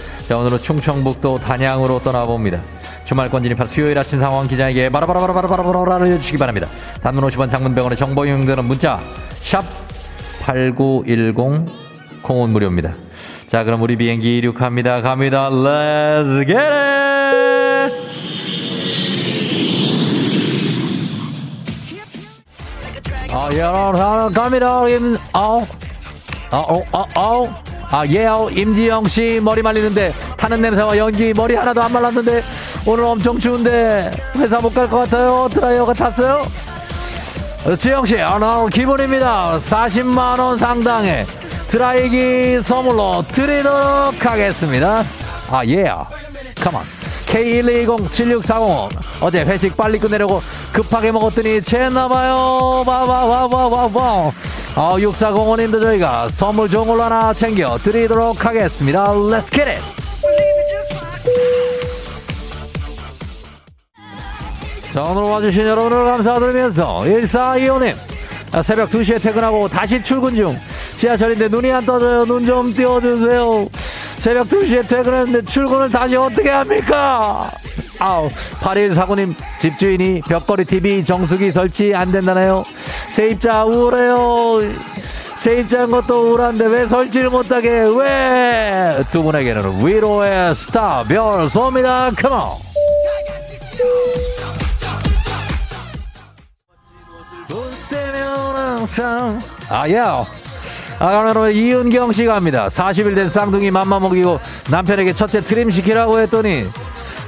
자, 오늘은 충청북도 단양으로 떠나봅니다. 주말권 진입한 수요일 아침 상황 기장에게 바라바라바라바라바라 알려주시기 바랍니다. 단문 50원 장문 100원의 정보 이용되는 문자 샵 8910 콩은 무료입니다. 자, 그럼 우리 비행기 이륙합니다. 갑니다. Let's get it! 아, 여러분, 갑니다. 임, 어, 어, 어, 어, 어. 아, 예요. 임지영 씨 머리 말리는데 타는 냄새와 연기 머리 하나도 안 말랐는데 오늘 엄청 추운데 회사 못 갈 것 같아요. 드라이어가 탔어요. 어, 지영 씨, 아, 나 기분입니다. 40만 원 상당의 드라이기 선물로 드리도록 하겠습니다. 아, 예요. 컴온. K120-7640 어제 회식 빨리 끝내려고 급하게 먹었더니 채나봐요 와와와와와와 아, 6405님도 저희가 선물 좋은 걸로 하나 챙겨 드리도록 하겠습니다. Let's get it! 자 오늘 와주신 여러분을 감사드리면서 1425님 아, 새벽 2시에 퇴근하고 다시 출근 중. 지하철인데 눈이 안 떠져요. 눈 좀 띄워주세요. 새벽 2시에 퇴근했는데 출근을 다시 어떻게 합니까? 아우 8149님 집주인이 벽걸이 TV 정수기 설치 안 된다나요 세입자 우울해요. 세입자인 것도 우울한데 왜 설치를 못하게 왜? 두 분에게는 위로의 스타 별 쏩니다. 컴온 항상 아야 아, 그러면 이은경 씨가 합니다. 40일 된 쌍둥이 맘마 먹이고 남편에게 첫째 트림 시키라고 했더니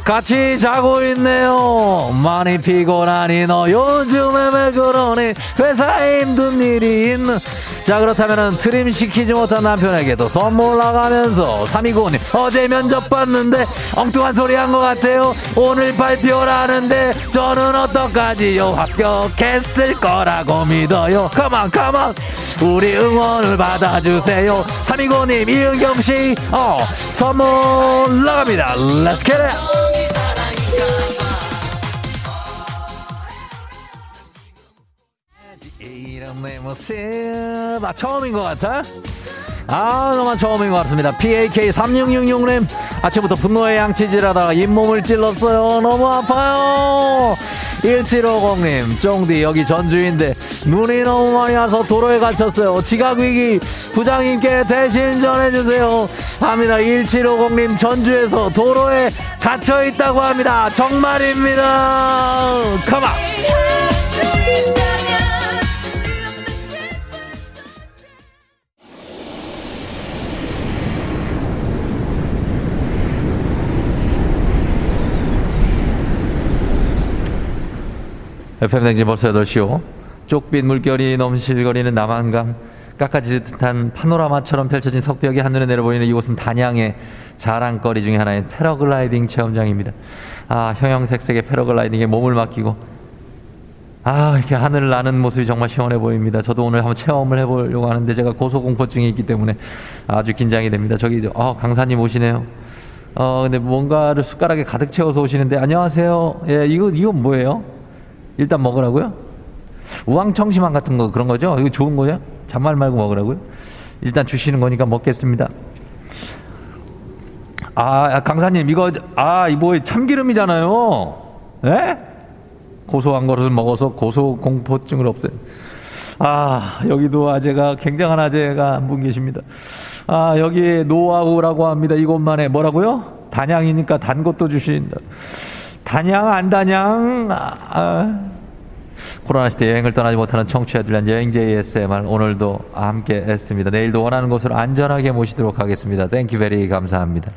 같이 자고 있네요. 많이 피곤하니 너 요즘에 왜 그러니? 회사에 힘든 일이 있는. 자 그렇다면은 트림 시키지 못한 남편에게도 선물 나가면서 3295님 어제 면접 봤는데 엉뚱한 소리 한 것 같아요. 오늘 발표라는데 저는 어떡하지요? 합격했을 거라고 믿어요. 가만 가만 우리 응원을 받아주세요. 3295님 이은경 씨 어 선물 나갑니다. Let's get it 이런 내 모습 아 처음인 것 같아? 아 너만 처음인 것 같습니다 PAK3666님 아침부터 분노의 양치질하다가 잇몸을 찔렀어요 너무 아파요 1750님 쫑디 여기 전주인데 눈이 너무 많이 와서 도로에 갇혔어요 지각위기 부장님께 대신 전해주세요 합니다 1750님 전주에서 도로에 갇혀있다고 합니다 정말입니다 컴온 FM댕진 벌써 8시오. 쪽빛 물결이 넘실거리는 남한강. 깎아지듯 듯한 파노라마처럼 펼쳐진 석벽이 하늘에 내려보이는 이곳은 단양의 자랑거리 중에 하나인 패러글라이딩 체험장입니다. 아, 형형색색의 패러글라이딩에 몸을 맡기고, 아, 이렇게 하늘을 나는 모습이 정말 시원해 보입니다. 저도 오늘 한번 체험을 해보려고 하는데 제가 고소공포증이 있기 때문에 아주 긴장이 됩니다. 저기, 어, 강사님 오시네요. 어, 근데 뭔가를 숟가락에 가득 채워서 오시는데, 안녕하세요. 예, 이거, 이건 뭐예요? 일단 먹으라고요? 우황청심환 같은 거 그런 거죠? 이거 좋은 거죠? 잔말 말고 먹으라고요? 일단 주시는 거니까 먹겠습니다. 아, 강사님, 이거, 아, 이 뭐 참기름이잖아요. 예? 고소한 것을 먹어서 고소 공포증을 없애. 아, 여기도 아재가, 굉장한 아재가 한 분 계십니다. 아, 여기 노하우라고 합니다. 이것만에 뭐라고요? 단양이니까 단 것도 주신다. 단양, 안 단양? 아, 아. 코로나 시대 여행을 떠나지 못하는 청취자들 위한 여행제 ASMR 오늘도 함께 했습니다. 내일도 원하는 곳으로 안전하게 모시도록 하겠습니다. thank you very 감사합니다.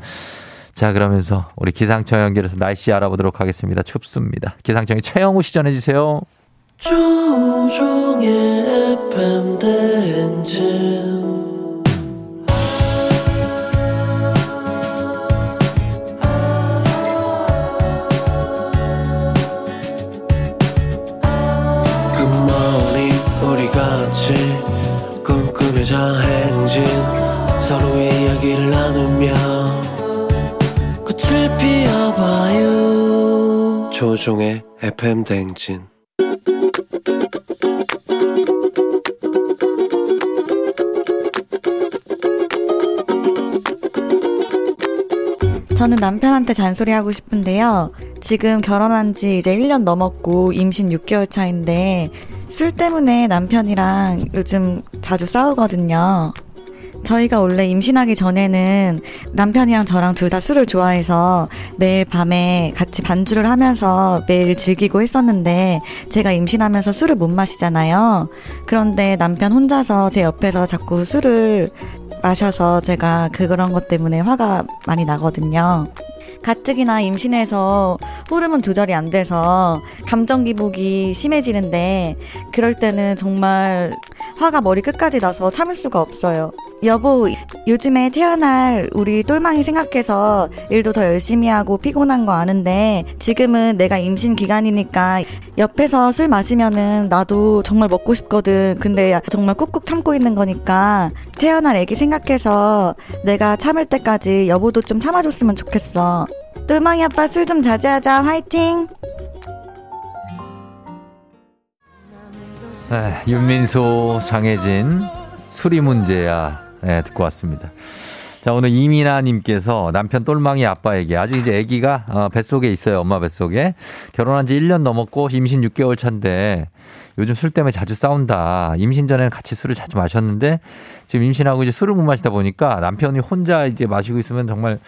자, 그러면서 우리 기상청 연결해서 날씨 알아보도록 하겠습니다. 춥습니다. 기상청의 최영우 시 전해 주세요. 조종의 FM 대행진 꿈꾸며자 행진 서로의 이야기를 나누며 꽃을 피워봐요 조종의 FM 대행진 저는 남편한테 잔소리하고 싶은데요. 지금 결혼한 지 이제 1년 넘었고 임신 6개월 차인데 술 때문에 남편이랑 요즘 자주 싸우거든요. 저희가 원래 임신하기 전에는 남편이랑 저랑 둘 다 술을 좋아해서 매일 밤에 같이 반주를 하면서 매일 즐기고 했었는데 제가 임신하면서 술을 못 마시잖아요. 그런데 남편 혼자서 제 옆에서 자꾸 술을 마셔서 제가 그런 것 때문에 화가 많이 나거든요. 가뜩이나 임신해서 호르몬 조절이 안 돼서 감정 기복이 심해지는데 그럴 때는 정말 화가 머리 끝까지 나서 참을 수가 없어요. 여보, 요즘에 태어날 우리 똘망이 생각해서 일도 더 열심히 하고 피곤한 거 아는데 지금은 내가 임신 기간이니까 옆에서 술 마시면은 나도 정말 먹고 싶거든. 근데 정말 꾹꾹 참고 있는 거니까 태어날 애기 생각해서 내가 참을 때까지 여보도 좀 참아줬으면 좋겠어. 똘망이 아빠 술 좀 자제하자. 화이팅! 네, 윤민소, 장혜진, 수리 문제야. 네, 듣고 왔습니다. 자, 오늘 이민아님께서 남편 똘망이 아빠에게 아직 이제 아기가 어, 뱃속에 있어요. 엄마 뱃속에. 결혼한 지 1년 넘었고 임신 6개월 차인데 요즘 술 때문에 자주 싸운다. 임신 전에는 같이 술을 자주 마셨는데 지금 임신하고 이제 술을 못 마시다 보니까 남편이 혼자 이제 마시고 있으면 정말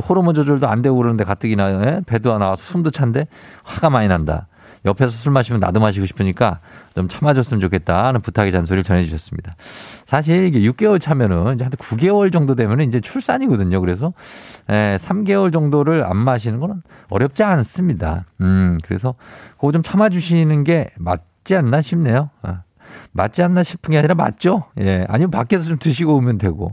호르몬 조절도 안 되고 그러는데 가뜩이나 예? 배도 안 나와서 숨도 찬데 화가 많이 난다. 옆에서 술 마시면 나도 마시고 싶으니까 좀 참아줬으면 좋겠다 하는 부탁의 잔소리를 전해주셨습니다. 사실 이게 6개월 차면은 이제 한 9개월 정도 되면은 이제 출산이거든요. 그래서 에, 3개월 정도를 안 마시는 거는 어렵지 않습니다. 음, 그래서 그거 좀 참아주시는 게 맞지 않나 싶네요. 아, 맞지 않나 싶은 게 아니라 맞죠? 예, 아니면 밖에서 좀 드시고 오면 되고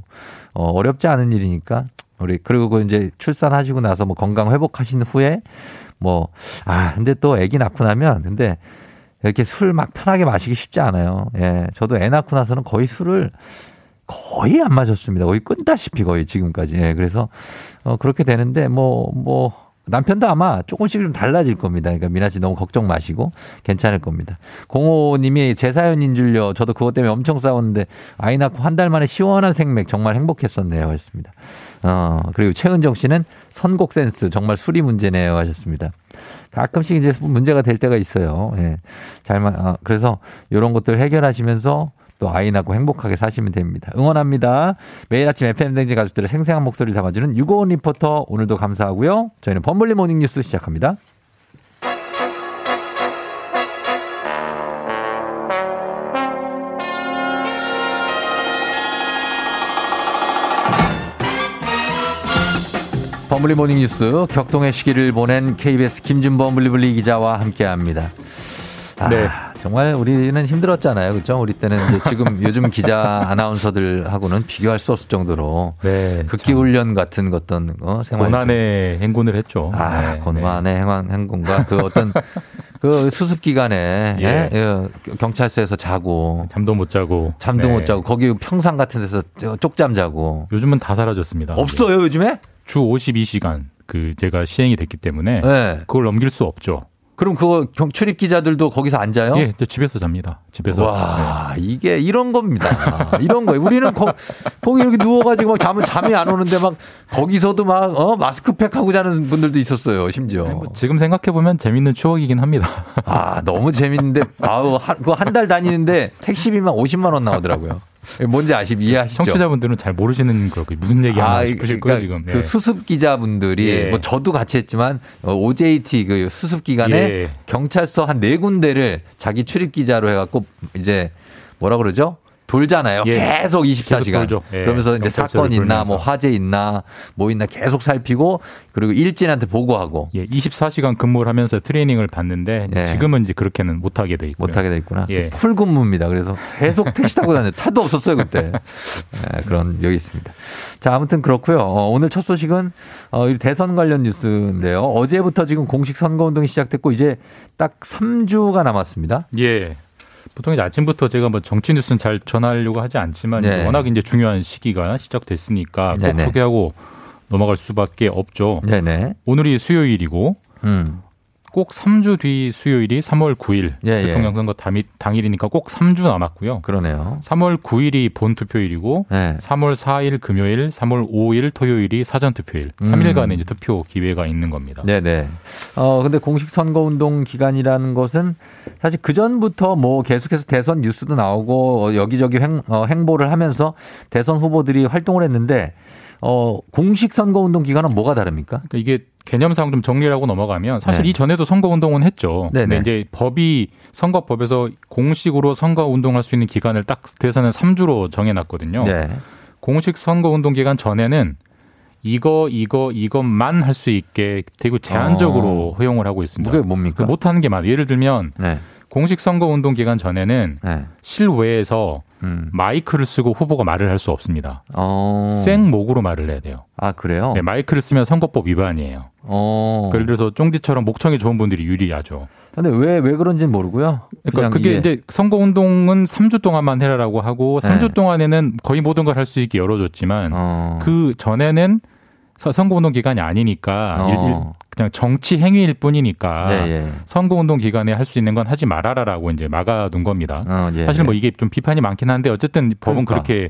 어, 어렵지 않은 일이니까 우리 그리고 그 이제 출산하시고 나서 뭐 건강 회복하신 후에 뭐, 아, 근데 또 아기 낳고 나면, 근데 이렇게 술 막 편하게 마시기 쉽지 않아요. 예. 저도 애 낳고 나서는 거의 술을 거의 안 마셨습니다. 거의 끊다시피 거의 지금까지. 예. 그래서, 어, 그렇게 되는데, 뭐, 뭐, 남편도 아마 조금씩 좀 달라질 겁니다. 그러니까 미나 씨 너무 걱정 마시고 괜찮을 겁니다. 공호님이 제 사연인 줄요. 저도 그것 때문에 엄청 싸웠는데 아이 낳고 한 달 만에 시원한 생맥 정말 행복했었네요. 하셨습니다. 어, 그리고 최은정 씨는 선곡 센스 정말 술이 문제네요. 하셨습니다. 가끔씩 이제 문제가 될 때가 있어요. 예. 잘만, 어, 그래서 이런 것들 해결하시면서 또 아이 낳고 행복하게 사시면 됩니다. 응원합니다. 매일 아침 FM대행진 가족들의 생생한 목소리를 담아주는 유고원 리포터 오늘도 감사하고요. 저희는 범블리 morning 뉴스 시작합니다. 범블리 morning 뉴스 격동의 시기를 보낸 KBS 김준범 블리블리 기자와 함께합니다. 아, 네. 정말 우리는 힘들었잖아요. 그렇죠? 우리 때는 이제 지금 [laughs] 요즘 기자 아나운서들하고는 비교할 수 없을 정도로 네. 극기 훈련 같은 어떤 어, 생활 고난의 행군을 했죠. 아, 네, 고난의 행한 행군과 그 어떤 그 수습 기간에 예. 예? 예, 경찰서에서 자고 잠도 못 자고 잠도 네. 못 자고 거기 평상 같은 데서 저- 쪽잠 자고 요즘은 다 사라졌습니다. 없어요 요즘에? 주 52시간 그 제가 시행이 됐기 때문에 네. 그걸 넘길 수 없죠. 그럼 그거 경- 출입 기자들도 거기서 앉아요? 예, 저 집에서 잡니다. 집에서. 와, 이게 이런 겁니다. 이런 거예요. 우리는 거, 거기 이렇게 누워가지고 막 잠은 잠이 안 오는데 막 거기서도 막, 어, 마스크팩 하고 자는 분들도 있었어요, 심지어. 네, 뭐 지금 생각해 보면 재밌는 추억이긴 합니다. 아, 너무 재밌는데, 아우, 한, 그거 한 달 다니는데 택시비만 50만 원 나오더라고요. 뭔지 아시, 이해하시죠? 청취자분들은 잘 모르시는 거 무슨 얘기하나 아, 싶으실 그러니까 거예요 지금. 그 예. 수습 기자분들이 예. 뭐 저도 같이 했지만 어, OJT 그 수습 기간에 예. 경찰서 한 네 군데를 자기 출입 기자로 해갖고 이제 뭐라 그러죠? 돌잖아요. 예. 계속 24시간. 계속. 예. 그러면서 이제 사건 있나 뭐 돌면서. 화재 있나 뭐 있나 계속 살피고 그리고 일진한테 보고하고 예, 24시간 근무를 하면서 트레이닝을 받는데 예. 지금은 이제 그렇게는 못 하게 돼 있고요. 못하게 돼 있구나. 예. 풀 근무입니다. 그래서 계속 택시 타고 다녀. 차도 없었어요 그때. 예, 그런 여기 있습니다. 자 아무튼 그렇고요. 어, 오늘 첫 소식은 어, 이 대선 관련 뉴스인데요. 어제부터 지금 공식 선거 운동이 시작됐고 이제 딱 3주가 남았습니다. 예. 보통 이제 아침부터 제가 뭐 정치 뉴스는 잘 전하려고 하지 않지만 네. 워낙 이제 중요한 시기가 시작됐으니까 꼭 네네. 소개하고 넘어갈 수밖에 없죠. 네네. 오늘이 수요일이고 음. 꼭 3주 뒤 수요일이 3월 9일 예, 예. 대통령 선거 당일, 당일이니까 꼭 3주 남았고요. 그러네요. 3월 9일이 본 투표일이고 네. 3월 4일 금요일, 3월 5일 토요일이 사전 투표일. 음. 3일간의 이제 투표 기회가 있는 겁니다. 네 네. 어, 근데 공식 선거 운동 기간이라는 것은 사실 그 전부터 뭐 계속해서 대선 뉴스도 나오고 어, 여기저기 행, 어, 행보를 하면서 대선 후보들이 활동을 했는데 어, 공식 선거운동 기간은 뭐가 다릅니까? 그러니까 이게 개념상 좀 정리를 하고 넘어가면 사실 네. 이 전에도 선거 운동은 했죠. 네네. 근데 이제 법이 선거법에서 공식으로 선거 운동할 수 있는 기간을 딱 대선은 3주로 정해놨거든요. 네. 공식 선거 운동 기간 전에는 이거 이거 이것만 할 수 있게 되고 제한적으로 허용을 하고 있습니다. 그게 뭡니까? 못 하는 게 많아요. 예를 들면 네. 공식 선거 운동 기간 전에는 네. 실외에서 음. 마이크를 쓰고 후보가 말을 할 수 없습니다. 어. 생목으로 말을 해야 돼요. 아, 그래요? 네, 마이크를 쓰면 선거법 위반이에요. 어. 예를 들어서 쫑지처럼 목청이 좋은 분들이 유리하죠. 근데 왜, 왜 그런지는 모르고요. 그러니까 그게 이제 선거 운동은 3주 동안만 해라라고 하고 3주 네. 동안에는 거의 모든 걸 할 수 있게 열어줬지만 어. 그 전에는 서- 선거운동 기간이 아니니까 어. 일- 그냥 정치 행위일 뿐이니까 네, 예. 선거운동 기간에 할 수 있는 건 하지 말아라라고 이제 막아둔 겁니다. 어, 예, 사실 뭐 예. 이게 좀 비판이 많긴 한데 어쨌든 법은 그러니까. 그렇게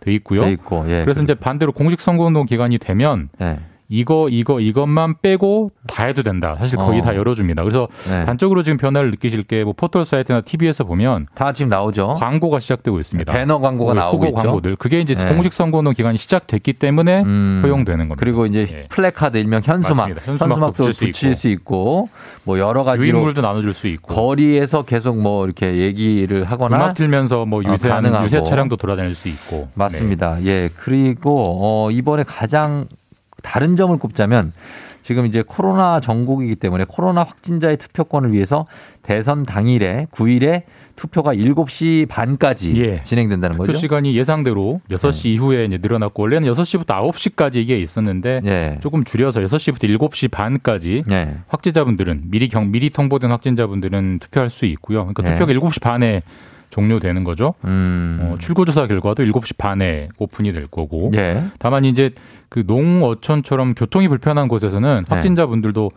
돼 있고요. 돼 있고, 예. 그래서 이제 반대로 공식 선거운동 기간이 되면 네. 이거 이거 이것만 빼고 다 해도 된다. 사실 거의 어. 다 열어줍니다. 그래서 네. 단적으로 지금 변화를 느끼실 게 뭐 포털 사이트나 TV에서 보면 다 지금 나오죠. 광고가 시작되고 있습니다. 배너 광고가 그 나오고 있죠. 광고들 그게 이제 네. 공식 선거운동 기간이 시작됐기 때문에 음. 허용되는 겁니다. 그리고 이제 예. 플래카드 일명 현수막, 맞습니다. 현수막도 현수막도 붙일 수 붙일 수 있고, 뭐 여러 가지로 유인물도 나눠줄 수 있고 거리에서 계속 뭐 이렇게 얘기를 하거나 음악 틀면서 뭐 어, 유세하는 가능하고. 유세 차량도 돌아다닐 수 있고 맞습니다. 예. 그리고 어 이번에 가장 다른 점을 꼽자면 지금 이제 코로나 전국이기 때문에 코로나 확진자의 투표권을 위해서 대선 당일에 9일에 투표가 7시 반까지 예. 진행된다는 투표 거죠. 시간이 예상대로 6시 이후에 이제 늘어났고 원래는 6시부터 9시까지 이게 있었는데 예. 조금 줄여서 6시부터 7시 반까지 예. 확진자분들은 미리 경 미리 통보된 확진자분들은 투표할 수 있고요. 그러니까 네. 투표가 7시 반에 종료되는 거죠. 음. 어, 출구조사 결과도 7시 반에 오픈이 될 거고. 예. 다만 이제 그 농어촌처럼 교통이 불편한 곳에서는 네. 확진자분들도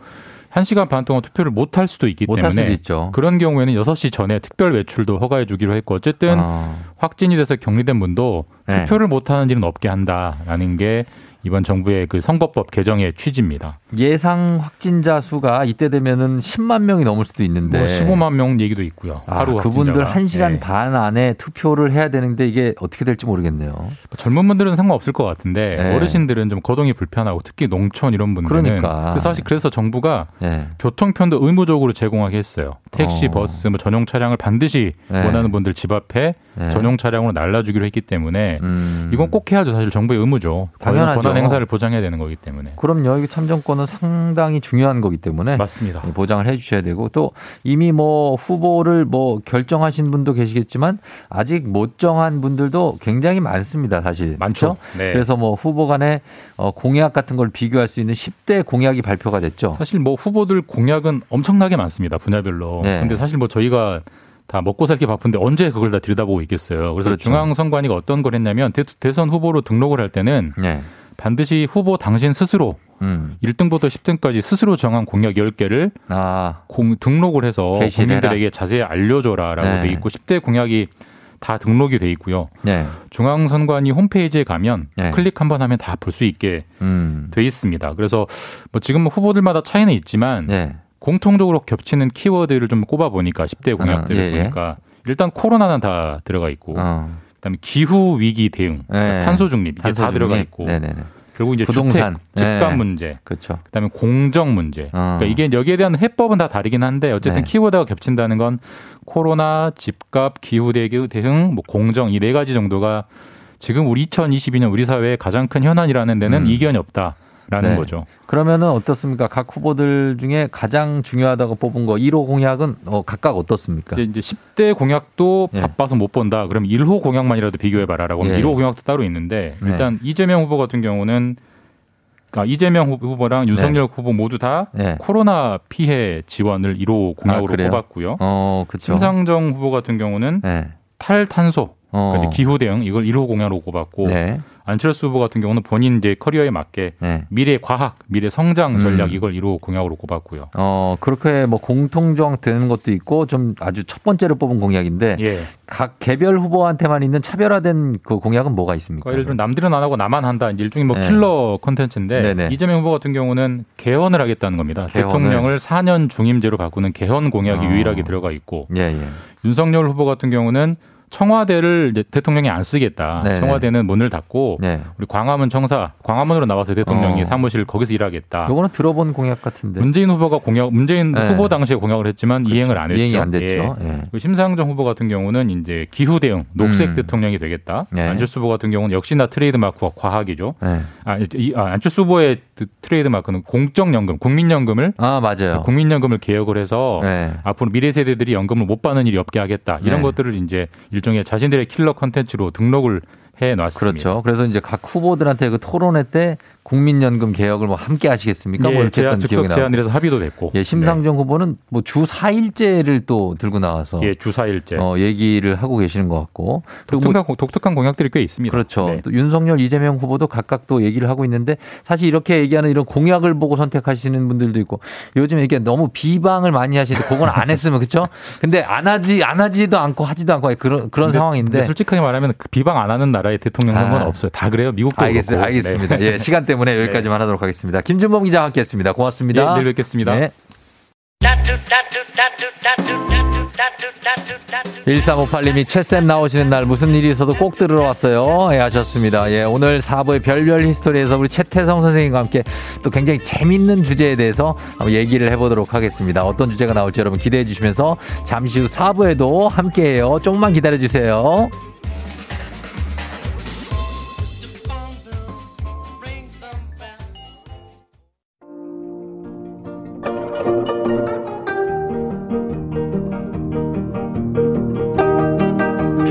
1시간 반 동안 투표를 못 할 수도 있기 때문에 수도. 그런 경우에는 6시 전에 특별 외출도 허가해 주기로 했고 어쨌든 어. 확진이 돼서 격리된 분도 네. 투표를 못 하는 일은 없게 한다라는 게 이번 정부의 그 선거법 개정의 취지입니다. 예상 확진자 수가 이때 되면은 10만 명이 넘을 수도 있는데 뭐 15만 명 얘기도 있고요. 아, 하루 그분들 확진자가. 1시간 네. 반 안에 투표를 해야 되는데 이게 어떻게 될지 모르겠네요. 젊은 분들은 상관없을 것 같은데 네. 어르신들은 좀 거동이 불편하고 특히 농촌 이런 분들은 그러니까. 그래서 사실 그래서 정부가 예. 교통편도 의무적으로 제공하게 했어요. 택시, 어. 버스, 뭐 전용 차량을 반드시 네. 원하는 분들 집 앞에 네. 전용 차량으로 날라주기로 했기 때문에 음. 이건 꼭 해야죠. 사실 정부의 의무죠. 당연하죠. 권한 행사를 보장해야 되는 거기 때문에. 그럼요. 이게 참정권은 상당히 중요한 거기 때문에 맞습니다. 보장을 해 주셔야 되고 또 이미 뭐 후보를 뭐 결정하신 분도 계시겠지만 아직 못 정한 분들도 굉장히 많습니다. 사실. 많죠. 네. 그래서 뭐 후보 간의 어, 공약 같은 걸 비교할 수 있는 10대 공약이 발표가 됐죠. 사실 뭐 후보들 공약은 엄청나게 많습니다. 분야별로. 네. 근데 사실 뭐 저희가 다 먹고 살기 바쁜데 언제 그걸 다 들여다보고 있겠어요. 그래서 그렇죠. 중앙선관위가 어떤 걸 했냐면 대, 선 후보로 등록을 할 때는 네. 반드시 후보 당신 스스로 음. 1등부터 10등까지 스스로 정한 공약 10개를 아, 공, 등록을 해서 게시를 해라. 국민들에게 자세히 알려줘라라고 네. 돼 있고 10대 공약이 다 등록이 돼 있고요. 네. 중앙선관위 홈페이지에 가면 네. 클릭 한 번 하면 다 볼 수 있게 음. 돼 있습니다. 그래서 뭐 지금 후보들마다 차이는 있지만 네. 공통적으로 겹치는 키워드를 좀 꼽아 보니까 10대 공약들을 어, 예, 예. 보니까 일단 코로나는 다 들어가 있고 어. 그다음에 기후 위기 대응, 그러니까 네. 탄소 중립 이게 다 들어가. 있고 네네네. 결국 이제 부동산. 주택, 집값 네. 문제, 그렇죠. 그다음에 공정 문제. 어. 그러니까 이게 여기에 대한 해법은 다 다르긴 한데 어쨌든 네. 키워드가 겹친다는 건 코로나, 집값, 기후 대응, 대응, 뭐 공정 이 네 가지 정도가 지금 우리 2022년 우리 사회의 가장 큰 현안이라는 데는 음. 이견이 없다 라는 네. 거죠. 그러면은 어떻습니까? 각 후보들 중에 가장 중요하다고 뽑은 거 1호 공약은 어, 각각 어떻습니까? 이제, 이제 10대 공약도 예. 바빠서 못 본다. 그럼 1호 공약만이라도 비교해봐라라고 하면 예. 1호 공약도 따로 있는데 네. 일단 이재명 후보 같은 경우는 아, 이재명 후- 후보랑 윤석열 후보 모두 다 네. 코로나 피해 지원을 1호 공약으로 그래요? 꼽았고요. 어, 그렇죠. 심상정 후보 같은 경우는 네. 탈탄소, 어. 그러니까 기후 대응 이걸 1호 공약으로 꼽았고 네. 안철수 후보 같은 경우는 본인 이제 커리어에 맞게 네. 미래 과학, 미래 성장 전략 음. 이걸 1호 공약으로 꼽았고요. 어, 그렇게 뭐 공통정 되는 것도 있고 좀 아주 첫 번째로 뽑은 공약인데 예. 각 개별 후보한테만 있는 차별화된 그 공약은 뭐가 있습니까? 그러니까 예를 들면 남들은 안 하고 나만 한다. 일종의 뭐 네. 킬러 콘텐츠인데 네네. 이재명 후보 같은 경우는 개헌을 하겠다는 겁니다. 개헌을. 대통령을 4년 중임제로 바꾸는 개헌 공약이 어. 유일하게 들어가 있고 예, 예. 윤석열 후보 같은 경우는 청와대를 대통령이 안 쓰겠다. 네네. 청와대는 문을 닫고 네. 우리 광화문 청사, 광화문으로 나와서 대통령이 어. 사무실 거기서 일하겠다. 요거는 들어본 공약 같은데. 문재인 후보가 공약, 문재인 네. 후보 당시에 공약을 했지만 이행을 안 했죠. 이행이 안 됐죠. 예. 예. 심상정 후보 같은 경우는 이제 기후 대응, 녹색 음. 대통령이 되겠다. 네. 안철수 후보 같은 경우는 역시나 트레이드 마크가 과학이죠. 네. 아, 이- 아, 안철수 후보의 그 트레이드 마크는 공적연금, 국민연금을 아, 맞아요. 국민연금을 개혁을 해서 네. 앞으로 미래 세대들이 연금을 못 받는 일이 없게 하겠다. 이런 네. 것들을 이제 일종의 자신들의 킬러 컨텐츠로 등록을 해 놨습니다. 그렇죠. 그래서 이제 각 후보들한테 그 토론회 때 국민연금 개혁을 뭐 함께 하시겠습니까? 뭐 예, 이렇게 제안, 했던 기억이 나고. 제안을 해서 합의도 됐고. 예, 심상정 후보는 뭐 주 4일제를 또 들고 나와서 네. 예, 주사일제. 어, 얘기를 하고 계시는 것 같고. 뭐 독특한, 독특한 공약들이 꽤 있습니다. 그렇죠. 네. 또 윤석열, 이재명 후보도 각각 또 얘기를 하고 있는데 사실 이렇게 얘기하는 이런 공약을 보고 선택하시는 분들도 있고 요즘 이게 너무 비방을 많이 하시는데 그건 안 했으면 그렇죠? [laughs] 근데 안 하지 안 하지도 않고 하지도 않고 그런 그런 근데- 상황인데 근데 솔직하게 말하면 그 비방 안 하는 나라의 대통령 선거는 아. 없어요. 다 그래요. 미국도 알겠, 그렇고. 알겠습니다. 네. 예, 시간 때문에 여기까지만 하도록 하겠습니다. 김준범 기자와 함께 했습니다. 고맙습니다. 예, 내일 뵙겠습니다. 네. 1358님이 최쌤 나오시는 날 무슨 일이 있어도 꼭 들으러 왔어요. 예, 하셨습니다. 예, 오늘 4부의 별별 히스토리에서 우리 최태성 선생님과 함께 또 굉장히 재밌는 주제에 대해서 한번 얘기를 해보도록 하겠습니다. 어떤 주제가 나올지 여러분 기대해 주시면서 잠시 후 4부에도 함께 해요. 조금만 기다려 주세요.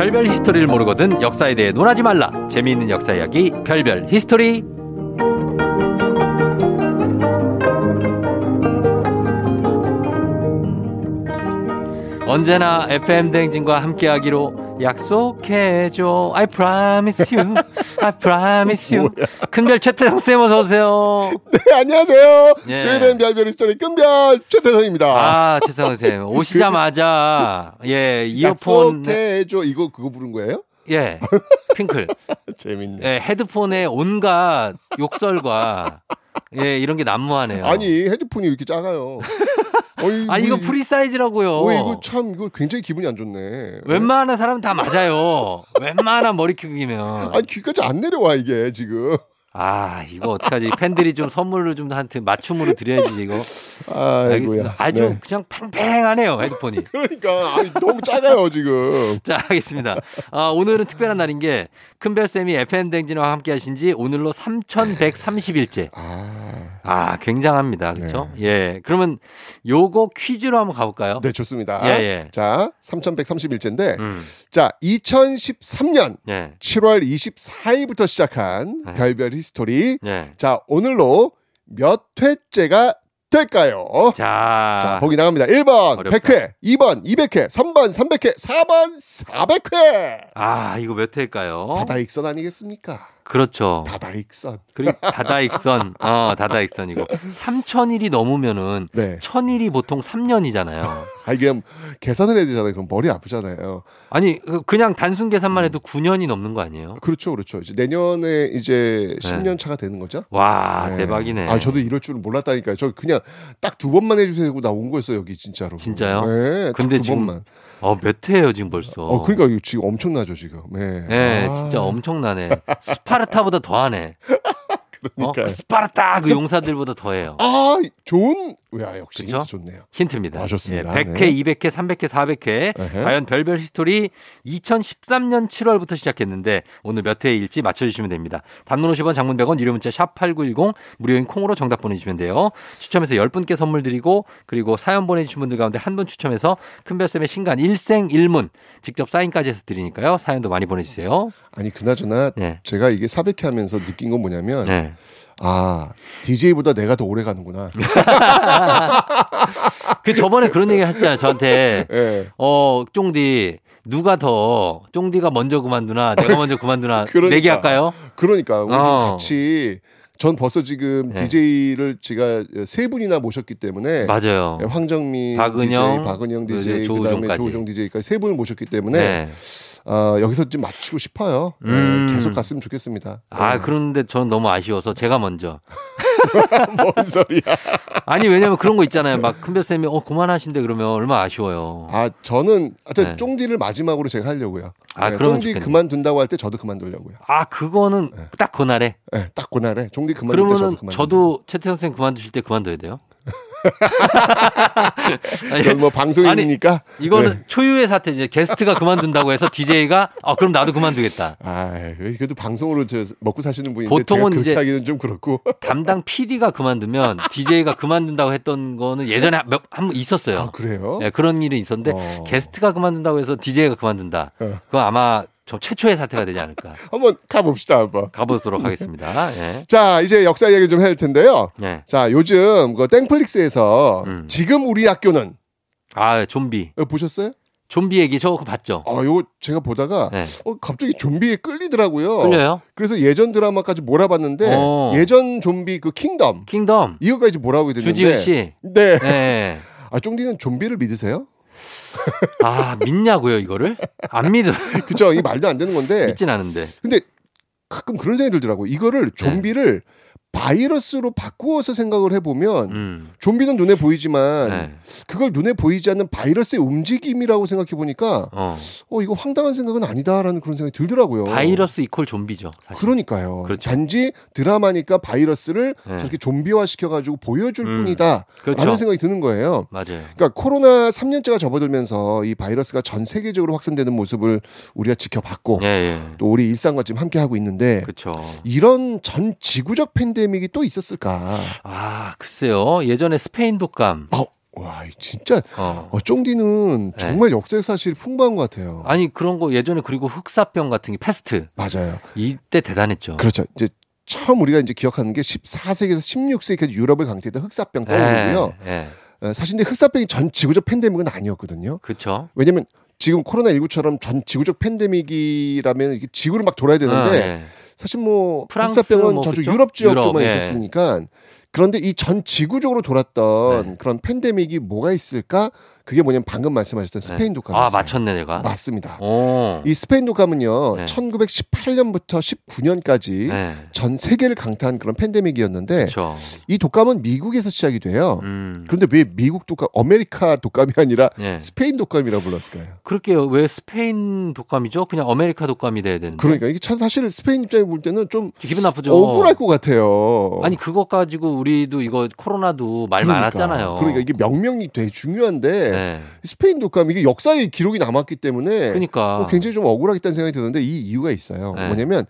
별별 history를 모르거든 역사에 대해 논하지 말라. 재미있는 역사 이야기 별별 history. 언제나 FM 대행진과 함께하기로 약속해줘. I promise you. I [laughs] promise you. 큰별 최태성 쌤 어서 오세요. 네, 안녕하세요. 예. 스웨덴 별별 history 큰별 최태성입니다. 아 최태성 쌤 오시자마자 예 이어폰 약속해줘. 이거 그거 부른 거예요? 예 [laughs] 핑클 재밌네. 예 헤드폰에 온갖 욕설과 예 이런 게 난무하네요. 아니 헤드폰이 왜 이렇게 작아요? [laughs] 어이, 아니, 이거 뭐, 프리 사이즈라고요. 어, 이거 참 이거 굉장히 기분이 안 좋네. 웬만한 사람은 다 맞아요. 웬만한 머리 크기면. 아니 귀까지 안 내려와 이게 지금. 아 이거 어떡하지? 팬들이 좀 선물을 좀 한테 맞춤으로 드려야지 이거. 아이고야. 아주 네. 그냥 팽팽하네요 헤드폰이. 그러니까 아니, 너무 작아요 지금. [laughs] 자, 하겠습니다. 아, 오늘은 특별한 날인 게 큰별쌤이 FM 대행진과 함께 하신 지 오늘로 3130일째. 아, 굉장합니다. 그렇죠? 예. 그러면 요거 퀴즈로 한번 가볼까요? 네 좋습니다. 예, 예. 자 3131째인데 음. 자 2013년 예. 7월 24일부터 시작한 네. 별별 history. 예. 자 오늘로 몇 회째가 될까요? 자, 자, 보기 나갑니다. 1번 어렵다. 100회, 2번 200회, 3번 300회, 4번 400회. 아, 이거 몇 회일까요? 다다익선 아니겠습니까? 그렇죠. 다다익선. 그리고 다다익선, 어, 다다익선이고. 3천일이 넘으면은 네. 천일이 보통 3년이잖아요. 아 이게 계산을 해야 되잖아요. 그럼 머리 아프잖아요. 아니, 그- 그냥 단순 계산만 해도 9년이 넘는 거 아니에요? 그렇죠, 그렇죠. 이제 내년에 이제 네. 10년 차가 되는 거죠. 와, 네. 대박이네. 아, 저도 이럴 줄은 몰랐다니까요. 저 그냥 딱 두 번만 해 주세요 하고 나온 거였어요, 여기 진짜로. 진짜요? 네, 근데 지금 번만. 어, 몇 회예요, 지금 벌써? 어, 그러니까 지금 엄청나죠, 지금. 네. 네, 아, 진짜 엄청나네. 스파르타보다 더하네. 어? 그러니까요. 그 스파르타 그 용사들보다 더해요. 아, 좋은, 야, 역시 그쵸? 힌트 좋네요. 힌트입니다. 아, 좋습니다. 예, 100회, 네. 200회, 300회, 400회. 에헤. 과연 별별 히스토리 2013년 7월부터 시작했는데 오늘 몇 회일지 맞춰주시면 됩니다. 단문 50원, 장문 100원, 유료 문자 샵 8910 무료인 콩으로 정답 보내주시면 돼요. 추첨해서 10분께 선물 드리고 그리고 사연 보내주신 분들 가운데 한 분 추첨해서 큰별쌤의 신간 일생 일문 직접 사인까지 해서 드리니까요. 사연도 많이 보내주세요. 아니, 그나저나 네. 제가 이게 400회 하면서 느낀 건 뭐냐면, 네. 아, DJ보다 내가 더 오래 가는구나. [laughs] 그 저번에 그런 얘기 하셨잖아요. 저한테 예. 어, 쫑디, 누가 더, 쫑디가 먼저 그만두나, 내가 먼저 그만두나, [laughs] 그러니까. 내기할까요? 그러니까 우리 좀 어. 같이 전 벌써 지금 네. DJ를 제가 세 분이나 모셨기 때문에 맞아요. 네, 황정민 박은영, DJ, 박은영 그 DJ, 이제 그다음에. 조우종 DJ까지 세 분을 모셨기 때문에 네. 어, 여기서 좀 맞추고 싶어요. 네, 음. 계속 갔으면 좋겠습니다. 아, 네. 그런데 저는 너무 아쉬워서 제가 먼저. [laughs] 뭔 소리야? [laughs] 아니, 왜냐면 그런 거 있잖아요. 막 큰별쌤이, 어, 그만하신대 그러면 얼마 나 아쉬워요. 아 저는 하여튼 네. 쫑디를 마지막으로 제가 하려고요. 아, 네, 쫑디 좋겠네. 그만둔다고 할 때 저도 그만두려고요. 아, 그거는 딱 그날에. 네, 딱 그날에 쫑디 그만둘 때 저도 그만. 저도 최태성 선생 그만두실 때 그만둬야 돼요. [laughs] 아니, 이건 뭐 방송이니까. 이거는 네. 초유의 사태 이제 게스트가 그만둔다고 해서 DJ가 아 그럼 나도 그만두겠다. 아, 그래도 방송으로 저 먹고 사시는 분인데 보통은 이제 하기는 좀 그렇고. 담당 PD가 그만두면 DJ가 그만둔다고 했던 거는 예전에 몇- 한번 있었어요. 아, 그래요? 네, 그런 일이 있었는데 어. 게스트가 그만둔다고 해서 DJ가 그만둔다. 어. 그건 아마 저 최초의 사태가 되지 않을까. [laughs] 한번 가봅시다 한번. 가보도록 하겠습니다. 예. 자, 이제 역사 이야기 좀 해야 될 텐데요. 네. 자, 요즘 그 땡플릭스에서 음. 지금 우리 학교는 아 좀비. 이거 보셨어요? 좀비 얘기 저거 봤죠? 아, 요거 제가 보다가 네. 어, 갑자기 좀비에 끌리더라고요. 끌려요? 그래서 예전 드라마까지 몰아봤는데 어. 예전 좀비 그 킹덤 킹덤. 이거까지 몰아보게 됐는데 주지훈 씨. 네. 네. 아, 쫑디는 좀비를 믿으세요? 아 믿냐고요 이거를? 안 믿어. [laughs] 그죠? 이 말도 안 되는 건데. 믿진 않은데. 근데 가끔 그런 생각이 들더라고. 이거를 좀비를 바이러스로 바꾸어서 생각을 해보면 음. 좀비는 눈에 보이지만 네. 그걸 눈에 보이지 않는 바이러스의 움직임이라고 생각해 보니까 어. 어 이거 황당한 생각은 아니다라는 그런 생각이 들더라고요. 바이러스 이퀄 좀비죠. 사실. 그러니까요. 그렇죠. 단지 드라마니까 바이러스를 네. 저렇게 좀비화 시켜가지고 보여줄 음. 뿐이다. 그렇죠. 라는 생각이 드는 거예요. 맞아요. 그러니까 코로나 3년째가 접어들면서 이 바이러스가 전 세계적으로 확산되는 모습을 우리가 지켜봤고 예, 예. 또 우리 일상과 지금 함께 하고 있는데 그렇죠. 이런 전 지구적 팬데 믹이 또 있었을까? 아, 글쎄요. 예전에 스페인 독감. 어, 와, 진짜 어. 어, 쫑디는 네. 정말 역사 사실이 풍부한 것 같아요. 아니 그런 거 예전에 그리고 흑사병 같은 게 패스트 맞아요. 이때 대단했죠. 그렇죠. 이제 처음 우리가 이제 기억하는 게 14세기에서 16세기까지 유럽을 강타했던 흑사병 떠오르고요. 예, 예. 어, 사실 근데 흑사병이 전 지구적 팬데믹은 아니었거든요. 그렇죠. 왜냐면 지금 코로나 19처럼 전 지구적 팬데믹이라면 지구를 막 돌아야 되는데 어, 예. 사실 뭐 흑사병은 뭐 저쪽 그쵸? 유럽 지역 쪽만 유럽, 예. 있었으니까 그런데 이 전 지구적으로 돌았던 네. 그런 팬데믹이 뭐가 있을까? 그게 뭐냐면 방금 말씀하셨던 스페인 독감이었어요. 아 맞췄네 내가. 맞습니다. 오. 이 스페인 독감은요, 네. 1918년부터 19년까지 네. 전 세계를 강타한 그런 팬데믹이었는데 그렇죠. 이 독감은 미국에서 시작이 돼요. 음. 그런데 왜 미국 독감, 아메리카 독감이 아니라 예. 스페인 독감이라고 불렀을까요? 그렇게 왜 스페인 독감이죠? 그냥 아메리카 독감이 돼야 되는데. 그러니까 이게 참 사실 스페인 입장에 볼 때는 좀 기분 나쁘죠. 억울할 것 같아요. 아니 그것 가지고 우리도 이거 코로나도 말 그러니까, 많았잖아요. 그러니까 이게 명명이 되게 중요한데 네. 스페인 독감 이게 역사의 기록이 남았기 때문에 그러니까. 어, 굉장히 좀 억울하겠다는 생각이 드는데 이 이유가 있어요. 네. 뭐냐면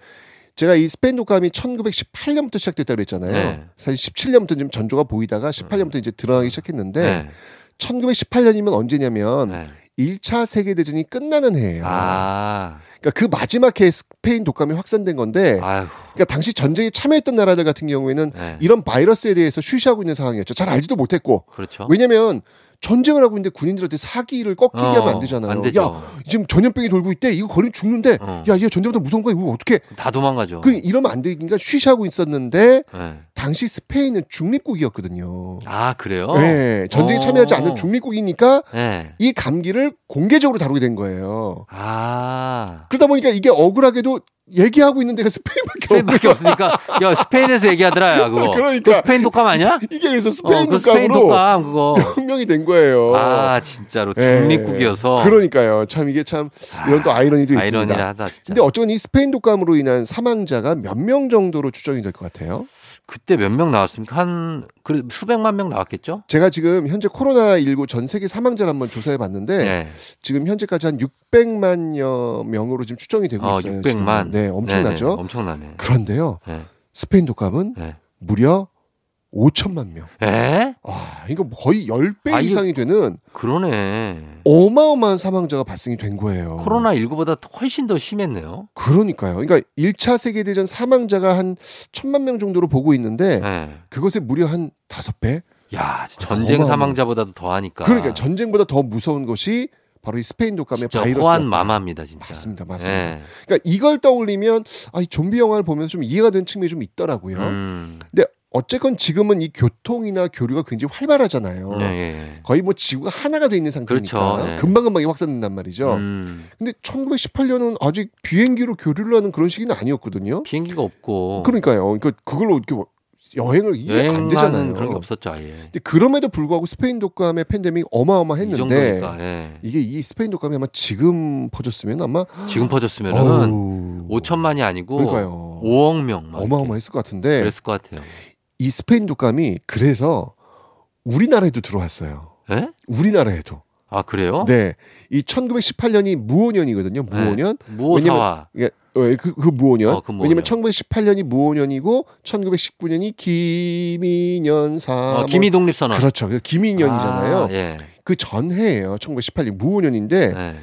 제가 이 스페인 독감이 1918년부터 시작됐다 그랬잖아요. 네. 사실 17년부터 좀 전조가 보이다가 18년부터 이제 드러나기 시작했는데 네. 1918년이면 언제냐면 네. 1차 세계 대전이 끝나는 해예요. 아. 그러니까 그 마지막 해에 스페인 독감이 확산된 건데 아유. 그러니까 당시 전쟁에 참여했던 나라들 같은 경우에는 네. 이런 바이러스에 대해서 쉬쉬하고 있는 상황이었죠. 잘 알지도 못했고. 그렇죠. 왜냐면 전쟁을 하고 있는데 군인들한테 사기를 꺾이게 어, 하면 안 되잖아요. 안. 야, 지금 전염병이 돌고 있대. 이거 걸리면 죽는데. 어. 야, 얘 전쟁보다 무서운 거야. 이거 어떻게? 다 도망가죠. 그 이러면 안 되니까 쉬쉬하고 있었는데 네. 당시 스페인은 중립국이었거든요. 아 그래요? 네, 전쟁에 어. 참여하지 않는 중립국이니까 네. 이 감기를 공개적으로 다루게 된 거예요. 아 그러다 보니까 이게 억울하게도 얘기하고 있는 데가 스페인밖에 스페인밖에 없으니까 야 스페인에서 얘기하더라 야 그거. 그러니까. 그거 스페인 독감 아니야? 이게 그래서 어, 스페인 스페인 독감으로 독감 그거. 명명이 된 거예요. 아 진짜로 예. 중립국이어서 그러니까요. 참 이게 참 이런 또 아이러니도 있습니다. 아이러니하다 진짜. 근데 어쩌면 이 스페인 독감으로 인한 사망자가 몇 명 정도로 추정이 될 것 같아요? 그때 몇 명 나왔습니까? 한 그래 수백만 명 나왔겠죠? 제가 지금 현재 코로나 19 전 세계 사망자를 한번 조사해 봤는데 네. 지금 현재까지 한 600만여 명으로 지금 추정이 되고 어, 있어요. 600만. 지금. 네, 엄청나죠. 네네, 엄청나네. 그런데요. 네. 스페인 독감은 네. 무려 5천만 명. 에? 와, 이거 거의 10배 아, 이상이 되는 그러네. 어마어마한 사망자가 발생이 된 거예요. 코로나 19보다 훨씬 더 심했네요. 그러니까요. 그러니까 1차 세계 대전 사망자가 한 천만 명 정도로 보고 있는데 네. 그것에 무려 한 다섯 배? 야 전쟁 어마어마. 사망자보다도 더 하니까. 그러니까 전쟁보다 더 무서운 것이 바로 이 스페인 독감의 바이러스. 호환 마마입니다 진짜. 맞습니다, 맞습니다. 네. 그러니까 이걸 떠올리면 아, 이 좀비 영화를 보면서 좀 이해가 되는 측면이 좀 있더라고요. 음. 근데 어쨌건 지금은 이 교통이나 교류가 굉장히 활발하잖아요. 네, 예. 거의 뭐 지구가 하나가 돼 있는 상태니까 그렇죠, 네. 금방금방 확산된단 말이죠. 음. 근데 1918년은 아직 비행기로 교류를 하는 그런 시기는 아니었거든요. 비행기가 없고 그러니까요. 그러니까 그걸로 이렇게 뭐 여행을 이해 안 되잖아요. 그런 게 없었죠 아예. 근데 그럼에도 불구하고 스페인 독감의 팬데믹 이 어마어마했는데 정도니까. 예. 이게 이 스페인 독감이 아마 지금 퍼졌으면 아마 지금 퍼졌으면은 어우, 5천만이 아니고 그러니까요. 5억 명. 어마어마했을 것 같은데 그랬을 것 같아요. 이 스페인 독감이 그래서 우리나라에도 들어왔어요. 예? 우리나라에도. 아 그래요? 네. 이 1918년이 무오년이거든요. 무오년. 네. 무오사화. 예, 어, 그, 그 무오년. 어, 그 무오년. 왜냐면 1918년이 무오년이고 1919년이 기민년사. 어, 기미 독립선언. 그렇죠. 그래서 기민년이잖아요. 아, 예. 그 전해예요. 1918년 무오년인데 네.